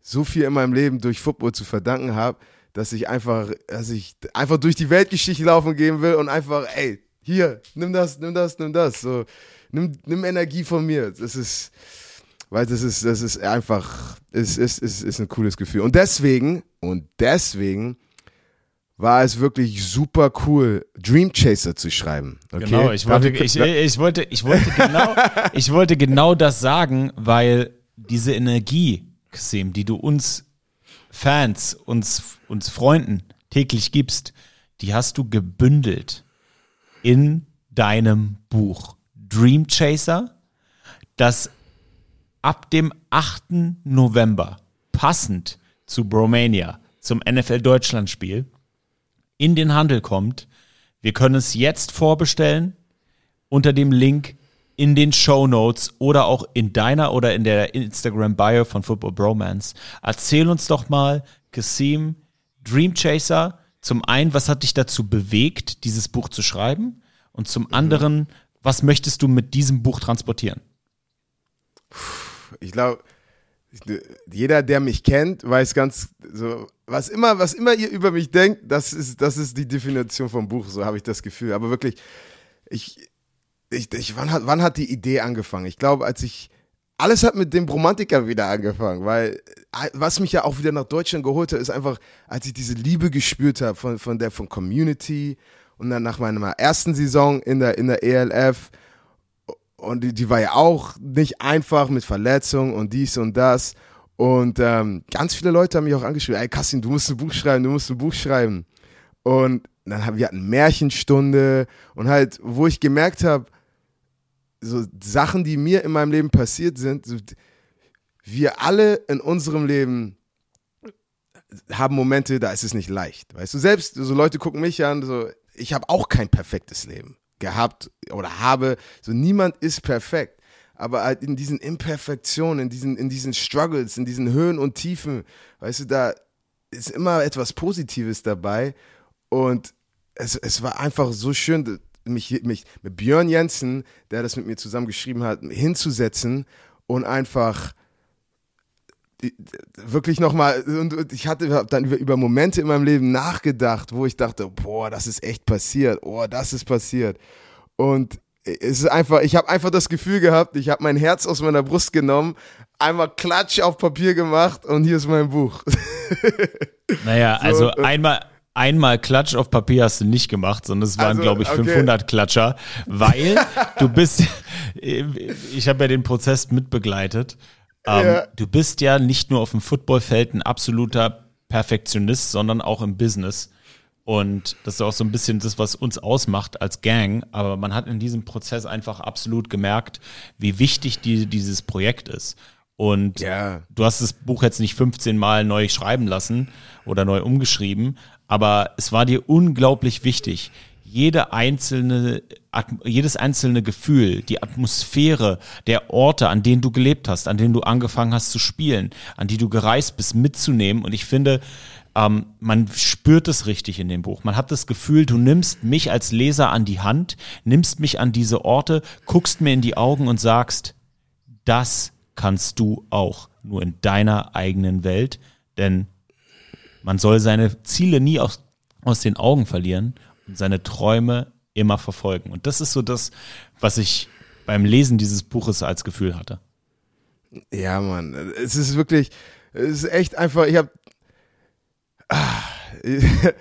so viel in meinem Leben durch Football zu verdanken habe, dass ich einfach, dass ich einfach durch die Weltgeschichte laufen gehen will und einfach, ey, hier, nimm das, nimm das, nimm das. So, nimm, nimm Energie von mir. Das ist, weil das ist, das ist einfach, es ist, ist, ist ein cooles Gefühl. Und deswegen, und deswegen war es wirklich super cool, Dream Chaser zu schreiben. Okay? Genau, ich wollte, ich, ich, wollte, ich, wollte genau, <laughs> ich wollte genau das sagen, weil diese Energie, Xim, die du uns Fans, uns, uns Freunden täglich gibst, die hast du gebündelt in deinem Buch Dream Chaser, das ab dem 8. November passend zu Bromania, zum NFL Deutschland Spiel, in den Handel kommt. Wir können es jetzt vorbestellen unter dem Link in den Show Notes oder auch in deiner oder in der Instagram Bio von Football Bromance. Erzähl uns doch mal, Kasim, Dream Chaser, zum einen, was hat dich dazu bewegt, dieses Buch zu schreiben? Und zum anderen, was möchtest du mit diesem Buch transportieren? ich glaube, jeder, der mich kennt, weiß ganz so, was immer, was immer ihr über mich denkt, das ist, das ist die Definition vom Buch, so habe ich das Gefühl. Aber wirklich, ich, ich, ich wann, hat, wann hat die Idee angefangen? Ich glaube, als ich, alles hat mit dem Romantiker wieder angefangen, weil äh, was mich ja auch wieder nach Deutschland geholt hat, ist einfach, als ich diese Liebe gespürt habe von, von der von Community und dann nach meiner ersten Saison in der, in der ELF und die, die war ja auch nicht einfach mit Verletzungen und dies und das. Und ähm, ganz viele Leute haben mich auch angeschrieben, ey Kassim, du musst ein Buch schreiben, du musst ein Buch schreiben. Und dann haben wir hatten Märchenstunde und halt, wo ich gemerkt habe, so Sachen, die mir in meinem Leben passiert sind, wir alle in unserem Leben haben Momente, da ist es nicht leicht. Weißt du, selbst so Leute gucken mich an, so, ich habe auch kein perfektes Leben gehabt oder habe. So niemand ist perfekt. Aber halt in diesen Imperfektionen, in diesen, in diesen Struggles, in diesen Höhen und Tiefen, weißt du, da ist immer etwas Positives dabei. Und es, es war einfach so schön, mich, mich mit Björn Jensen, der das mit mir zusammen geschrieben hat, hinzusetzen und einfach wirklich nochmal, und ich hatte dann über, über Momente in meinem Leben nachgedacht, wo ich dachte, boah, das ist echt passiert, oh, das ist passiert. Und es ist einfach, ich habe einfach das Gefühl gehabt, ich habe mein Herz aus meiner Brust genommen, einmal Klatsch auf Papier gemacht und hier ist mein Buch. <laughs> Naja, also äh, einmal, einmal Klatsch auf Papier hast du nicht gemacht, sondern es waren, Also, glaube ich, okay. 500 Klatscher, weil <laughs> du bist, ich habe ja den Prozess mitbegleitet. Ähm, Ja. Du bist ja nicht nur auf dem Footballfeld ein absoluter Perfektionist, sondern auch im Business. Und das ist auch so ein bisschen das, was uns ausmacht als Gang. Aber man hat in diesem Prozess einfach absolut gemerkt, wie wichtig die, dieses Projekt ist. Und Ja. du hast das Buch jetzt nicht 15 Mal neu schreiben lassen oder neu umgeschrieben, aber es war dir unglaublich wichtig. Jede einzelne, jedes einzelne Gefühl, die Atmosphäre der Orte, an denen du gelebt hast, an denen du angefangen hast zu spielen, an die du gereist bist, mitzunehmen. Und ich finde, ähm, man spürt es richtig in dem Buch. Man hat das Gefühl, du nimmst mich als Leser an die Hand, nimmst mich an diese Orte, guckst mir in die Augen und sagst, das kannst du auch, nur in deiner eigenen Welt, denn man soll seine Ziele nie aus, aus den Augen verlieren und seine Träume immer verfolgen. Und das ist so das, was ich beim Lesen dieses Buches als Gefühl hatte. Ja, Mann, es ist wirklich, es ist echt einfach, ich habe, <laughs>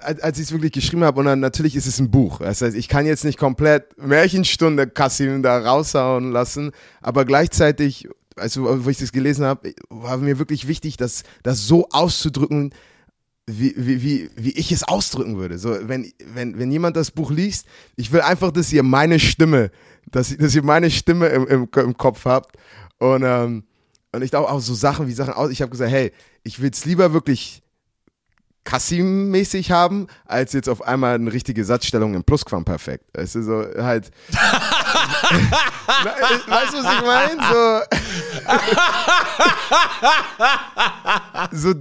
als als ich es wirklich geschrieben habe, und dann natürlich ist es ein Buch. Das heißt, ich kann jetzt nicht komplett Märchenstunde Kassim da raushauen lassen, aber gleichzeitig, also wo ich das gelesen habe, war mir wirklich wichtig, das, das so auszudrücken, wie, wie, wie, wie ich es ausdrücken würde. So, wenn, wenn, wenn jemand das Buch liest, ich will einfach, dass ihr meine Stimme, dass, dass ihr meine Stimme im, im, im Kopf habt. Und, ähm, und ich glaube auch so Sachen wie Sachen aus. Ich habe gesagt, hey, ich will es lieber wirklich Kassim-mäßig haben, als jetzt auf einmal eine richtige Satzstellung im Plusquamperfekt. Es ist so halt. <laughs> weißt du, was ich meine? So. so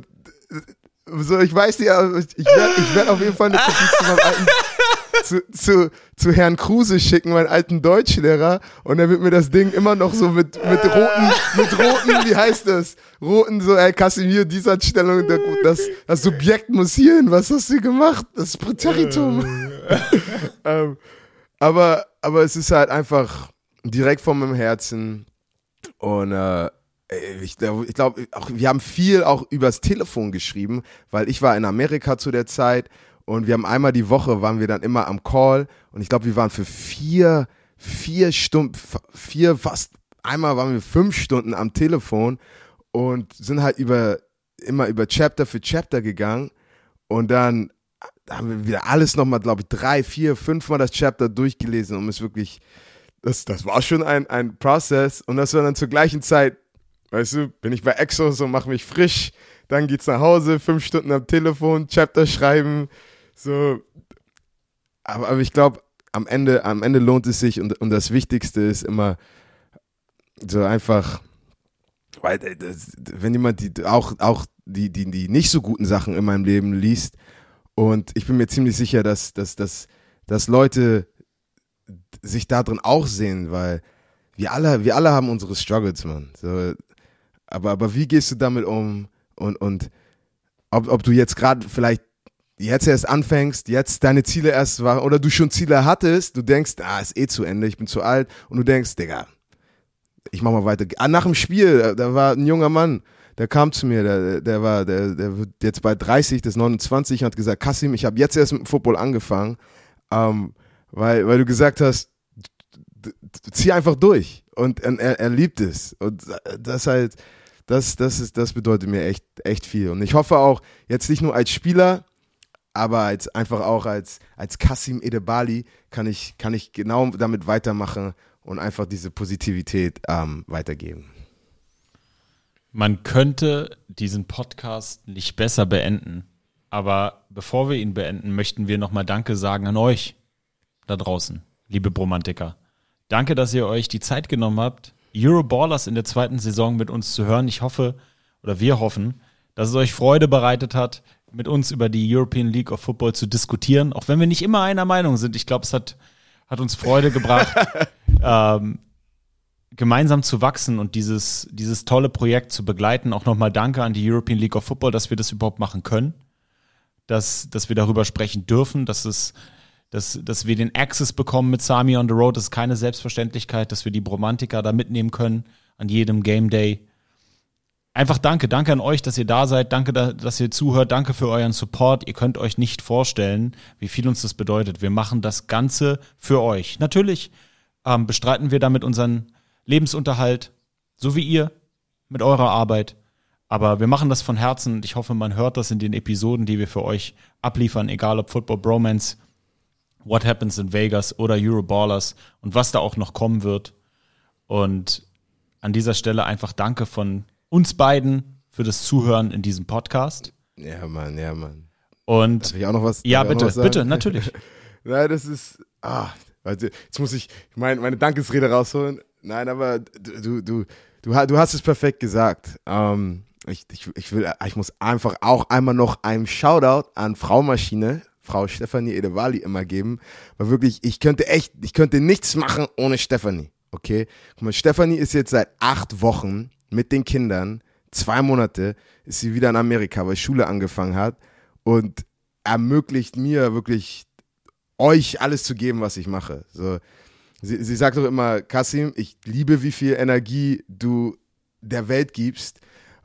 so, ich weiß nicht, aber ich werde werd auf jeden Fall eine Kopie zu meinem alten, zu, zu, zu Herrn Kruse schicken, meinen alten Deutschlehrer, und er wird mir das Ding immer noch so mit, mit roten, mit roten, wie heißt das? Roten, so, ey, Kasimir, dieser Stellung, das, das Subjekt muss hier hin, was hast du gemacht? Das Präteritum. <laughs> ähm, aber, aber es ist halt einfach direkt von meinem Herzen. Und, äh, ich glaube, wir haben viel auch übers Telefon geschrieben, weil ich war in Amerika zu der Zeit und wir haben einmal die Woche waren wir dann immer am Call und ich glaube, wir waren für vier, vier Stunden, vier, fast, einmal waren wir fünf Stunden am Telefon und sind halt über, immer über Chapter für Chapter gegangen und dann haben wir wieder alles nochmal, glaube ich, drei, vier, fünfmal das Chapter durchgelesen, um es wirklich, das, das war schon ein, ein Prozess und das war dann zur gleichen Zeit Weißt du, bin ich bei Exos und mache mich frisch, dann geht's nach Hause, fünf Stunden am Telefon, Chapter schreiben, so. Aber, aber ich glaube, am Ende, am Ende lohnt es sich und, und das Wichtigste ist immer so einfach, weil das, wenn jemand die, auch, auch die, die, die nicht so guten Sachen in meinem Leben liest und ich bin mir ziemlich sicher, dass, dass, dass, dass Leute sich da drin auch sehen, weil wir alle, wir alle haben unsere Struggles, man. So, aber, aber wie gehst du damit um? Und, und ob, ob du jetzt gerade vielleicht jetzt erst anfängst, jetzt deine Ziele erst waren oder du schon Ziele hattest, du denkst, ah, ist eh zu Ende, ich bin zu alt und du denkst, Digga, ich mach mal weiter. Ah, nach dem Spiel, da war ein junger Mann, der kam zu mir, der, der war, der, der wird jetzt bei 30, das ist 29 und hat gesagt, Kassim, ich habe jetzt erst mit dem Football angefangen, ähm, weil, weil du gesagt hast, zieh einfach durch. Und er, er liebt es. Und das halt, das, das ist, das bedeutet mir echt, echt viel. Und ich hoffe auch jetzt nicht nur als Spieler, aber als einfach auch als, als Kassim Edebali kann ich, kann ich genau damit weitermachen und einfach diese Positivität ähm, weitergeben. Man könnte diesen Podcast nicht besser beenden. Aber bevor wir ihn beenden, möchten wir nochmal Danke sagen an euch da draußen, liebe Bromantiker. Danke, dass ihr euch die Zeit genommen habt, Euroballers in der zweiten Saison mit uns zu hören. Ich hoffe, oder wir hoffen, dass es euch Freude bereitet hat, mit uns über die European League of Football zu diskutieren, auch wenn wir nicht immer einer Meinung sind. Ich glaube, es hat, hat uns Freude gebracht, <laughs> ähm, gemeinsam zu wachsen und dieses, dieses tolle Projekt zu begleiten. Auch nochmal danke an die European League of Football, dass wir das überhaupt machen können, dass, dass wir darüber sprechen dürfen, dass es dass, dass wir den Access bekommen mit Sami on the Road, das ist keine Selbstverständlichkeit, dass wir die Bromantiker da mitnehmen können an jedem Game Day. Einfach danke, danke an euch, dass ihr da seid, danke, dass ihr zuhört, danke für euren Support. Ihr könnt euch nicht vorstellen, wie viel uns das bedeutet. Wir machen das Ganze für euch. Natürlich ähm, bestreiten wir damit unseren Lebensunterhalt, so wie ihr mit eurer Arbeit. Aber wir machen das von Herzen und ich hoffe, man hört das in den Episoden, die wir für euch abliefern, egal ob Football Bromance, What Happens in Vegas oder Euroballers und was da auch noch kommen wird. Und an dieser Stelle einfach Danke von uns beiden für das Zuhören in diesem Podcast. Ja, Mann, ja, Mann. Und Darf ich auch noch was? ja, bitte, was bitte, natürlich. <laughs> Nein, das ist. Ah, jetzt muss ich mein, meine Dankesrede rausholen. Nein, aber du, du, du, du, ha- du hast es perfekt gesagt. Ähm, ich, ich, ich will, ich muss einfach auch einmal noch einen Shoutout an Frau Maschine, Frau Stefanie Edewali immer geben, weil wirklich, ich könnte echt, ich könnte nichts machen ohne Stefanie. Okay? Guck mal, Stefanie ist jetzt seit acht Wochen mit den Kindern, zwei Monate, ist sie wieder in Amerika, weil Schule angefangen hat und ermöglicht mir wirklich euch alles zu geben, was ich mache. So, sie, sie sagt doch immer, Kasim, ich liebe, wie viel Energie du der Welt gibst.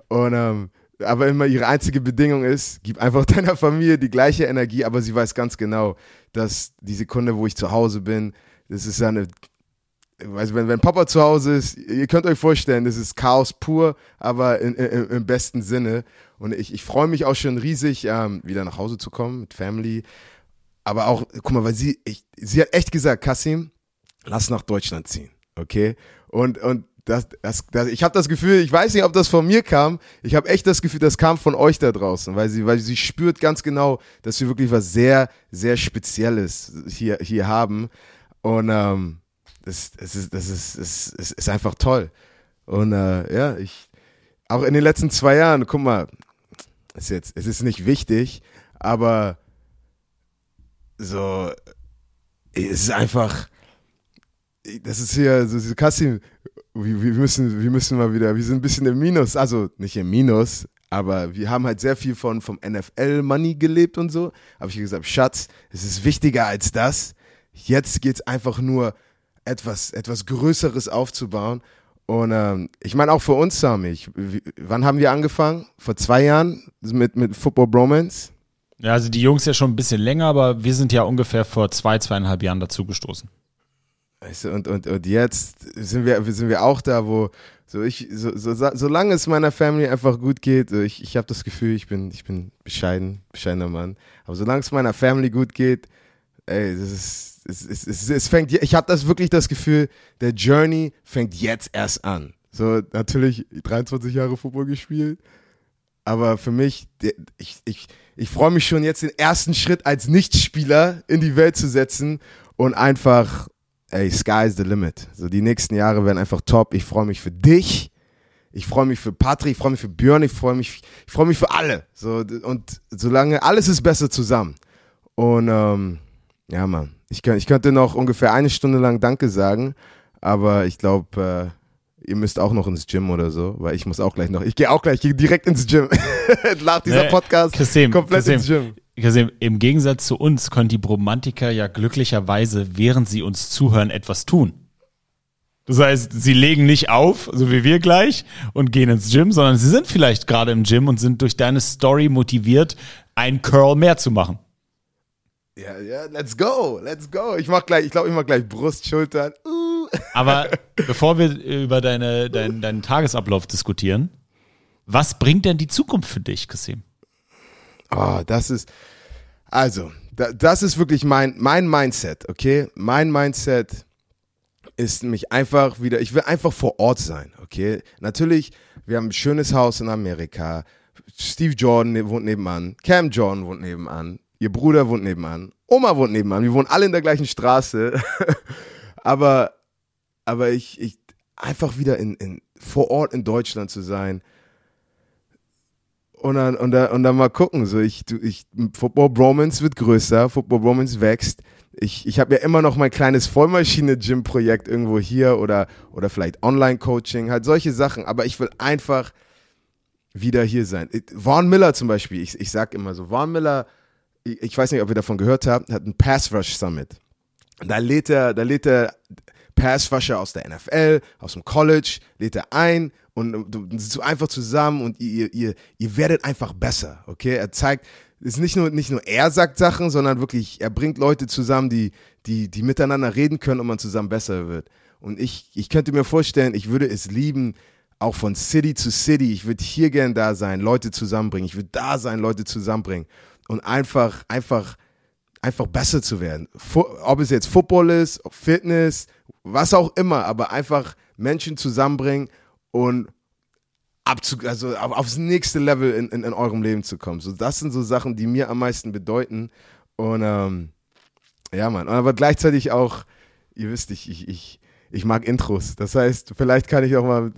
Und ähm, aber immer ihre einzige Bedingung ist, gib einfach <laughs> deiner Familie die gleiche Energie, aber sie weiß ganz genau, dass die Sekunde, wo ich zu Hause bin, das ist eine, also wenn, wenn Papa zu Hause ist, ihr könnt euch vorstellen, das ist Chaos pur, aber in, in, im besten Sinne. Und ich, ich freue mich auch schon riesig, ähm, wieder nach Hause zu kommen mit Family. Aber auch, guck mal, weil sie, ich, sie hat echt gesagt, Kasim, lass nach Deutschland ziehen, okay? Und, und das, das, das, ich habe das Gefühl, ich weiß nicht, ob das von mir kam. Ich habe echt das Gefühl, das kam von euch da draußen, weil sie, weil sie spürt ganz genau, dass wir wirklich was sehr, sehr Spezielles hier, hier haben. Und ähm, das, das, ist, das, ist, das ist, ist einfach toll. Und äh, ja, ich, auch in den letzten zwei Jahren, guck mal, ist jetzt, es ist nicht wichtig, aber so, es ist einfach, das ist hier, so, so Kassim, wir, wir, müssen, wir müssen mal wieder, wir sind ein bisschen im Minus, also nicht im Minus, aber wir haben halt sehr viel von, vom NFL-Money gelebt und so. Habe ich gesagt, Schatz, es ist wichtiger als das. Jetzt geht's einfach nur, etwas, etwas Größeres aufzubauen. Und ähm, ich meine auch für uns, Sami, ich, wann haben wir angefangen? Vor zwei Jahren mit, mit Football Bromance? Ja, also die Jungs ja schon ein bisschen länger, aber wir sind ja ungefähr vor zwei, zweieinhalb Jahren dazugestoßen. Weißt du, und, und, und jetzt sind wir, sind wir auch da, wo so ich, so, so, solange es meiner Family einfach gut geht, so ich, ich habe das Gefühl, ich bin, ich bin bescheiden, bescheidener Mann. Aber solange es meiner Family gut geht, ey, das ist, es, es, es, es fängt, ich habe das wirklich das Gefühl, der Journey fängt jetzt erst an. So, natürlich 23 Jahre Football gespielt, aber für mich, ich, ich, ich freue mich schon jetzt den ersten Schritt als Nichtspieler in die Welt zu setzen und einfach ey, sky's the limit. So, die nächsten Jahre werden einfach top. Ich freue mich für dich. Ich freue mich für Patrick, ich freue mich für Björn, ich freue mich, ich freue mich für alle. So, und solange, alles ist besser zusammen. Und, ähm, ja, Mann. Ich, könnt, ich könnte noch ungefähr eine Stunde lang Danke sagen, aber ich glaube, äh, ihr müsst auch noch ins Gym oder so, weil ich muss auch gleich noch, ich gehe auch gleich, ich gehe direkt ins Gym. <laughs> Nach dieser Podcast Kasim, komplett Kasim. ins Gym. Kasim, Im Gegensatz zu uns können die Bromantiker ja glücklicherweise, während sie uns zuhören, etwas tun. Das heißt, sie legen nicht auf, so wie wir gleich, und gehen ins Gym, sondern sie sind vielleicht gerade im Gym und sind durch deine Story motiviert, einen Curl mehr zu machen. Ja, ja, let's go, let's go. Ich mach gleich, ich glaube, ich mach gleich Brust, Schultern. Uh. <laughs> Aber bevor wir über deine, dein, deinen Tagesablauf diskutieren, was bringt denn die Zukunft für dich, Kasim? Oh, das ist, also, da, das ist wirklich mein, mein Mindset, okay? Mein Mindset ist mich einfach wieder, ich will einfach vor Ort sein, okay? Natürlich wir haben ein schönes Haus in Amerika. Steve Jordan ne- wohnt nebenan, Cam Jordan wohnt nebenan, ihr Bruder wohnt nebenan, Oma wohnt nebenan. Wir wohnen alle in der gleichen Straße. <laughs> aber, aber ich, ich einfach wieder in, in, vor Ort in Deutschland zu sein und dann, und dann, und dann mal gucken. So, ich, ich, Football Bromance wird größer, Football Bromance wächst. Ich, ich habe ja immer noch mein kleines Vollmaschine-Gym-Projekt irgendwo hier oder, oder vielleicht Online-Coaching, halt solche Sachen. Aber ich will einfach wieder hier sein. Vaughn Miller zum Beispiel, ich, ich sag immer so, Vaughn Miller, ich, ich weiß nicht, ob ihr davon gehört habt, hat ein Pass Rush Summit. Da lädt er, da lädt er Passrusher aus der NFL, aus dem College, lädt er ein und du du sitzt einfach zusammen und ihr, ihr, ihr werdet einfach besser, okay? Er zeigt, ist nicht nur, nicht nur er sagt Sachen, sondern wirklich, er bringt Leute zusammen, die, die, die miteinander reden können und man zusammen besser wird. Und ich, ich könnte mir vorstellen, ich würde es lieben, auch von City zu City, ich würde hier gern da sein, Leute zusammenbringen, ich würde da sein, Leute zusammenbringen und einfach, einfach, einfach besser zu werden. Ob es jetzt Football ist, Fitness, was auch immer, aber einfach Menschen zusammenbringen und abzu also auf, aufs nächste Level in, in, in eurem Leben zu kommen. So, das sind so Sachen, die mir am meisten bedeuten. Und ähm, ja, Mann. Aber gleichzeitig auch, ihr wisst, ich, ich, ich, ich mag Intros. Das heißt, vielleicht kann ich auch mal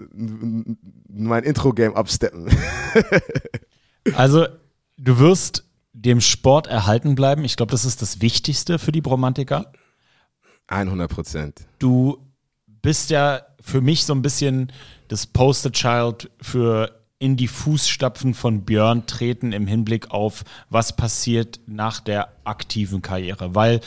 mein Intro-Game absteppen. <laughs> Also, du wirst dem Sport erhalten bleiben. Ich glaube, das ist das Wichtigste für die Bromantiker. 100 Prozent. Du bist ja für mich so ein bisschen das Poster Child für in die Fußstapfen von Björn treten im Hinblick auf, was passiert nach der aktiven Karriere. Weil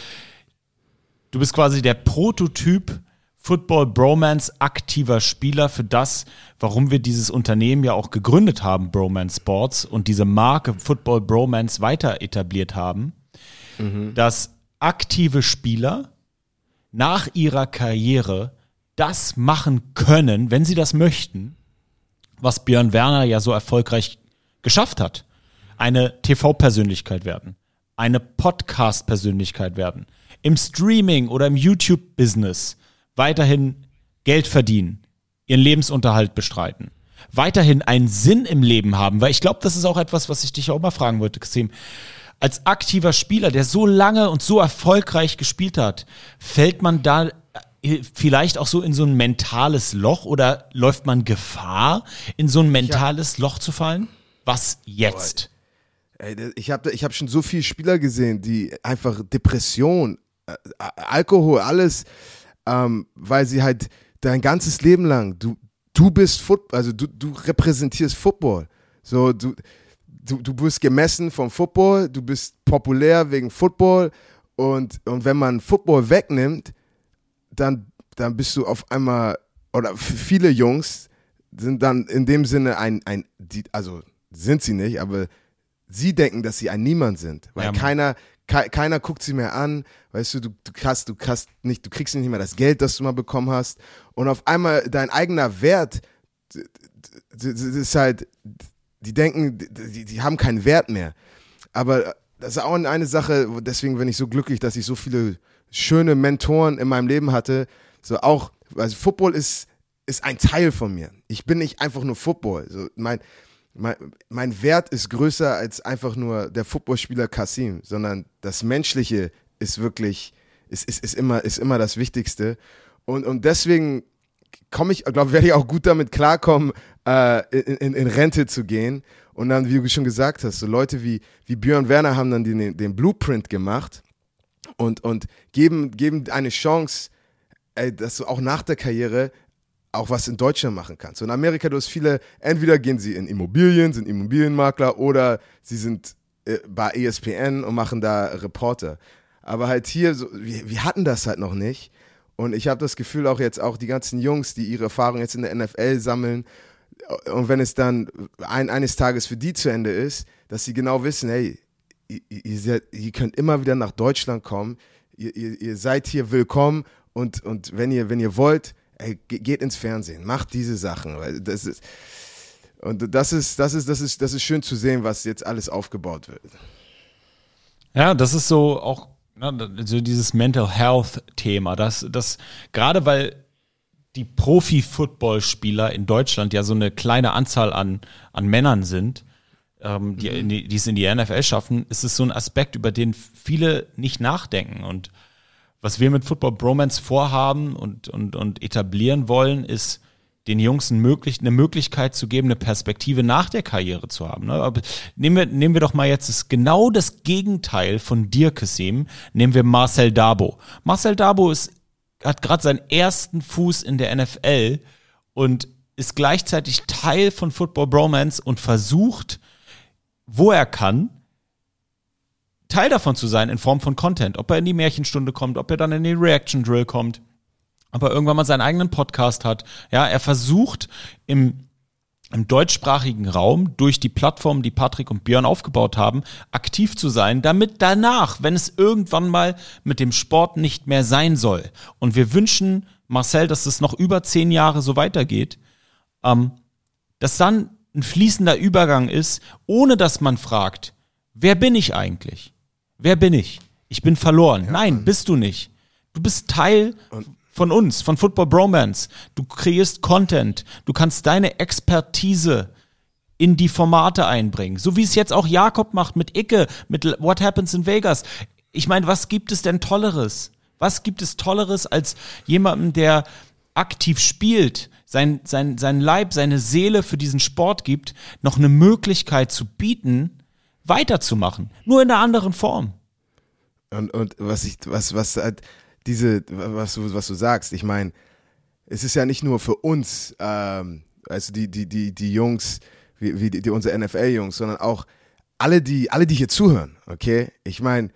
du bist quasi der Prototyp Football Bromance aktiver Spieler für das, warum wir dieses Unternehmen ja auch gegründet haben, Bromance Sports, und diese Marke Football Bromance weiter etabliert haben, dass aktive Spieler nach ihrer Karriere das machen können, wenn sie das möchten, was Björn Werner ja so erfolgreich geschafft hat. Eine TV-Persönlichkeit werden, eine Podcast-Persönlichkeit werden, im Streaming oder im YouTube-Business weiterhin Geld verdienen, ihren Lebensunterhalt bestreiten, weiterhin einen Sinn im Leben haben, weil ich glaube, das ist auch etwas, was ich dich auch mal fragen wollte, Kasim. Als aktiver Spieler, der so lange und so erfolgreich gespielt hat, fällt man da vielleicht auch so in so ein mentales Loch oder läuft man Gefahr, in so ein mentales Loch zu fallen? Was jetzt? Ey, das- ich habe ich hab schon so viele Spieler gesehen, die einfach Depression, äh, Alkohol, alles, ähm, weil sie halt dein ganzes Leben lang, du, du bist Football, also du, du repräsentierst Football. So, du, du, du bist gemessen vom Football, du bist populär wegen Football und, und wenn man Football wegnimmt, dann, dann bist du auf einmal, oder viele Jungs sind dann in dem Sinne ein, ein die, also sind sie nicht, aber sie denken, dass sie ein Niemand sind, weil Ja, keiner, ke keiner guckt sie mehr an, weißt du, du, du hast, du hast nicht, du kriegst nicht mehr das Geld, das du mal bekommen hast und auf einmal dein eigener Wert, das ist halt, die denken, die, die haben keinen Wert mehr. Aber das ist auch eine Sache, deswegen bin ich so glücklich, dass ich so viele schöne Mentoren in meinem Leben hatte. So auch, also Football ist, ist ein Teil von mir. Ich bin nicht einfach nur Football. So mein, mein, mein Wert ist größer als einfach nur der Footballspieler Kasim, sondern das Menschliche ist wirklich, ist, ist, ist, immer, ist immer das Wichtigste. Und, und deswegen komme ich, glaube werde ich auch gut damit klarkommen, äh, in, in, Rente zu gehen. Und dann, wie du schon gesagt hast, so Leute wie, wie Björn Werner haben dann den, den Blueprint gemacht und, und geben, geben eine Chance, ey, dass du auch nach der Karriere auch was in Deutschland machen kannst. So in Amerika, du hast viele, entweder gehen sie in Immobilien, sind Immobilienmakler oder sie sind äh, bei ESPN und machen da Reporter. Aber halt hier, so, wir, wir hatten das halt noch nicht. Und ich habe das Gefühl auch jetzt auch die ganzen Jungs, die ihre Erfahrung jetzt in der NFL sammeln, und wenn es dann ein, eines Tages für die zu Ende ist, dass sie genau wissen, hey, ihr, ihr, ihr könnt immer wieder nach Deutschland kommen, ihr, ihr, seid hier willkommen und, und wenn, ihr, wenn ihr wollt, ey, ge- geht ins Fernsehen, macht diese Sachen. Weil das ist, und das ist, das, ist, das, ist, das ist schön zu sehen, was jetzt alles aufgebaut wird. Ja, das ist so auch ne, so dieses Mental Health Thema. Das, das gerade weil die Profi-Football-Spieler in Deutschland ja so eine kleine Anzahl an, an Männern sind, ähm, die, in die, die es in die NFL schaffen, ist es so ein Aspekt, über den viele nicht nachdenken. Und was wir mit Football Bromance vorhaben und, und, und etablieren wollen, ist, den Jungs möglich, eine Möglichkeit zu geben, eine Perspektive nach der Karriere zu haben. Ne? Aber nehmen wir, nehmen wir doch mal jetzt das, genau das Gegenteil von dir, Kasim. Nehmen wir Marcel Dabo. Marcel Dabo ist, hat gerade seinen ersten Fuß in der NFL und ist gleichzeitig Teil von Football Bromance und versucht, wo er kann, Teil davon zu sein in Form von Content. Ob er in die Märchenstunde kommt, ob er dann in den Reaction Drill kommt aber irgendwann mal seinen eigenen Podcast hat. Ja, er versucht im im deutschsprachigen Raum durch die Plattform, die Patrick und Björn aufgebaut haben, aktiv zu sein, damit danach, wenn es irgendwann mal mit dem Sport nicht mehr sein soll, und wir wünschen Marcel, dass es noch über zehn Jahre so weitergeht, ähm, dass dann ein fließender Übergang ist, ohne dass man fragt, wer bin ich eigentlich? Wer bin ich? Ich bin verloren. Ja, Nein, bist du nicht. Du bist Teil von uns, von Football Bromance. Du kreierst Content, du kannst deine Expertise in die Formate einbringen. So wie es jetzt auch Jakob macht mit Icke, mit What Happens in Vegas. Ich meine, was gibt es denn Tolleres? Was gibt es Tolleres als jemanden, der aktiv spielt, sein, sein, sein Leib, seine Seele für diesen Sport gibt, noch eine Möglichkeit zu bieten, weiterzumachen. Nur in einer anderen Form. Und, und was ich, was, was halt, diese, was du, was du sagst, ich meine, es ist ja nicht nur für uns, ähm, also die, die, die, die Jungs, wie, wie die, die unsere NFL-Jungs, sondern auch alle, die, alle, die hier zuhören, okay? Ich meine,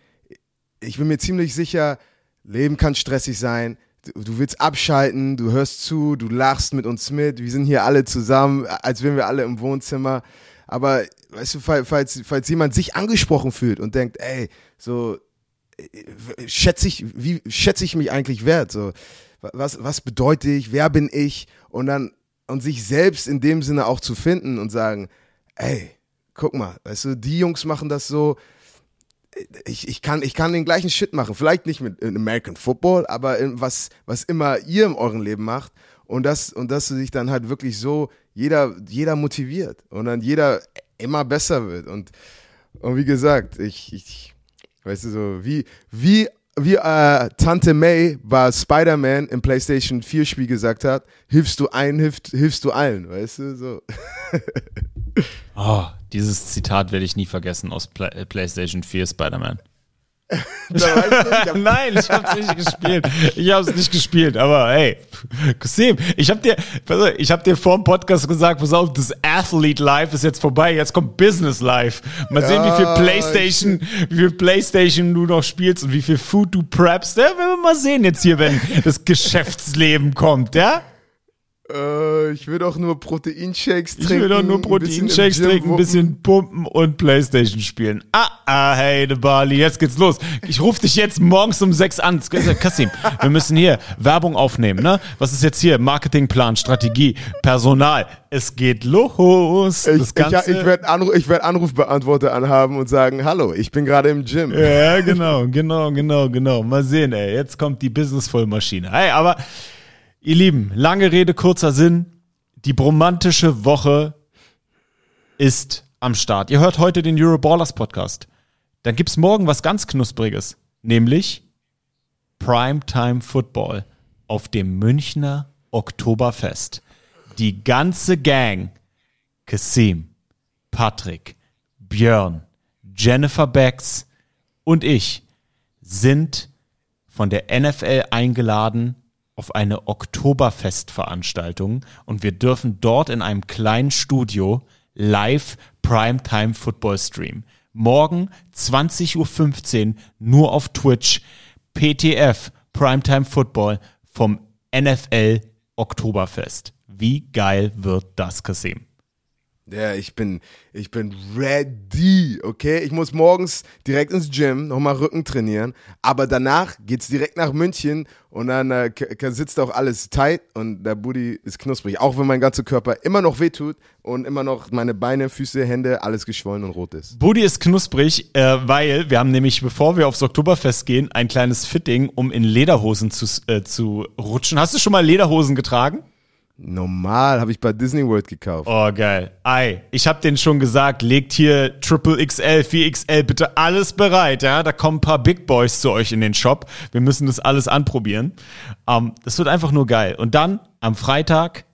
ich bin mir ziemlich sicher, Leben kann stressig sein. Du, willst abschalten, du hörst zu, du lachst mit uns mit. Wir sind hier alle zusammen, als wären wir alle im Wohnzimmer. Aber weißt du, falls, falls jemand sich angesprochen fühlt und denkt, ey, so, schätze ich, wie schätze ich mich eigentlich wert? So, was, was bedeutet ich? Wer bin ich? Und dann, und sich selbst in dem Sinne auch zu finden und sagen, ey, guck mal, weißt du, die Jungs machen das so, ich, ich, kann, ich kann den gleichen Shit machen. Vielleicht nicht mit American Football, aber was, was immer ihr in eurem Leben macht. Und das, und dass du dich dann halt wirklich so, jeder, jeder motiviert und dann jeder immer besser wird. Und, und wie gesagt, ich, ich Weißt du, so wie, wie, wie äh, Tante May bei Spider-Man im PlayStation 4 Spiel gesagt hat, hilfst du ein, hilfst, hilfst du allen, weißt du, so. oh, <laughs> dieses Zitat werde ich nie vergessen aus Play äh, PlayStation 4 Spider-Man. <laughs> <laughs> Nein, ich hab's nicht gespielt. Ich hab's nicht gespielt, aber hey, Kasim, ich hab dir, ich hab dir vor dem Podcast gesagt, pass auf, das Athlete Life ist jetzt vorbei, jetzt kommt Business Life. Mal ja, sehen, wie viel Playstation, wie viel Playstation du noch spielst und wie viel Food du preppst. Ja, werden wir mal sehen jetzt hier, wenn das Geschäftsleben kommt, ja? Äh, ich will doch nur Proteinshakes trinken. Ich will doch nur Proteinshakes trinken, ein bisschen pumpen und Playstation spielen. Ah, ah, hey, de Bali, jetzt geht's los. Ich rufe dich jetzt morgens um sechs an. Kassim, wir müssen hier Werbung aufnehmen, ne? Was ist jetzt hier? Marketingplan, Strategie, Personal. Es geht los. Ich, ich, ich werde Anruf, ich werd Anrufbeantworter anhaben und sagen, hallo, ich bin gerade im Gym. Ja, genau, genau, genau, genau. Mal sehen, ey. Jetzt kommt die Business-Vollmaschine. Hey, aber Ihr Lieben, lange Rede, kurzer Sinn. Die bromantische Woche ist am Start. Ihr hört heute den Euroballers Podcast. Dann gibt's morgen was ganz Knuspriges, nämlich Primetime Football auf dem Münchner Oktoberfest. Die ganze Gang, Kasim, Patrick, Björn, Jennifer Becks und ich sind von der NFL eingeladen auf eine Oktoberfestveranstaltung und wir dürfen dort in einem kleinen Studio live Primetime Football streamen. Morgen 20.15 Uhr nur auf Twitch PTF Primetime Football vom NFL Oktoberfest. Wie geil wird das, Kasim? Ja, ich bin, ich bin ready, okay? Ich muss morgens direkt ins Gym, nochmal Rücken trainieren, aber danach geht's direkt nach München und dann äh, sitzt auch alles tight und der Booty ist knusprig, auch wenn mein ganzer Körper immer noch wehtut und immer noch meine Beine, Füße, Hände, alles geschwollen und rot ist. Booty ist knusprig, äh, weil wir haben nämlich, bevor wir aufs Oktoberfest gehen, ein kleines Fitting, um in Lederhosen zu, äh, zu rutschen. Hast du schon mal Lederhosen getragen? Normal, habe ich bei Disney World gekauft. Oh, geil. Ei, ich hab denen schon gesagt, legt hier Triple XL, 4XL, bitte alles bereit, ja? Da kommen ein paar Big Boys zu euch in den Shop. Wir müssen das alles anprobieren. Ähm, das wird einfach nur geil. Und dann am Freitag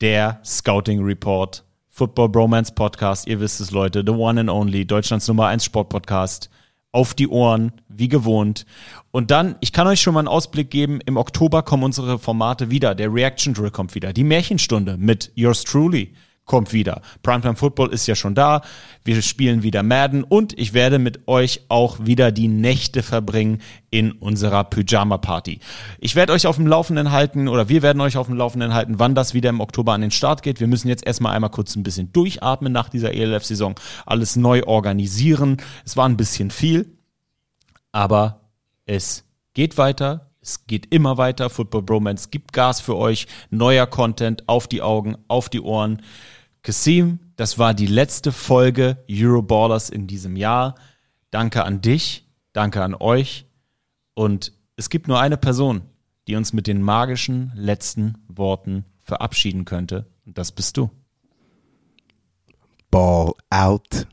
der Scouting Report, Football Bromance Podcast. Ihr wisst es, Leute, the one and only, Deutschlands Nummer 1 Sportpodcast. Auf die Ohren, wie gewohnt. Und dann, ich kann euch schon mal einen Ausblick geben, im Oktober kommen unsere Formate wieder. Der Reaction Drill kommt wieder. Die Märchenstunde mit Yours Truly kommt wieder. Primetime Football ist ja schon da. Wir spielen wieder Madden und ich werde mit euch auch wieder die Nächte verbringen in unserer Pyjama Party. Ich werde euch auf dem Laufenden halten oder wir werden euch auf dem Laufenden halten, wann das wieder im Oktober an den Start geht. Wir müssen jetzt erstmal einmal kurz ein bisschen durchatmen nach dieser ELF-Saison, alles neu organisieren. Es war ein bisschen viel, aber es geht weiter. Es geht immer weiter. Football Bromance gibt Gas für euch. Neuer Content auf die Augen, auf die Ohren. Kasim, das war die letzte Folge Euroballers in diesem Jahr. Danke an dich, danke an euch. Und es gibt nur eine Person, die uns mit den magischen letzten Worten verabschieden könnte. Und das bist du. Ball out.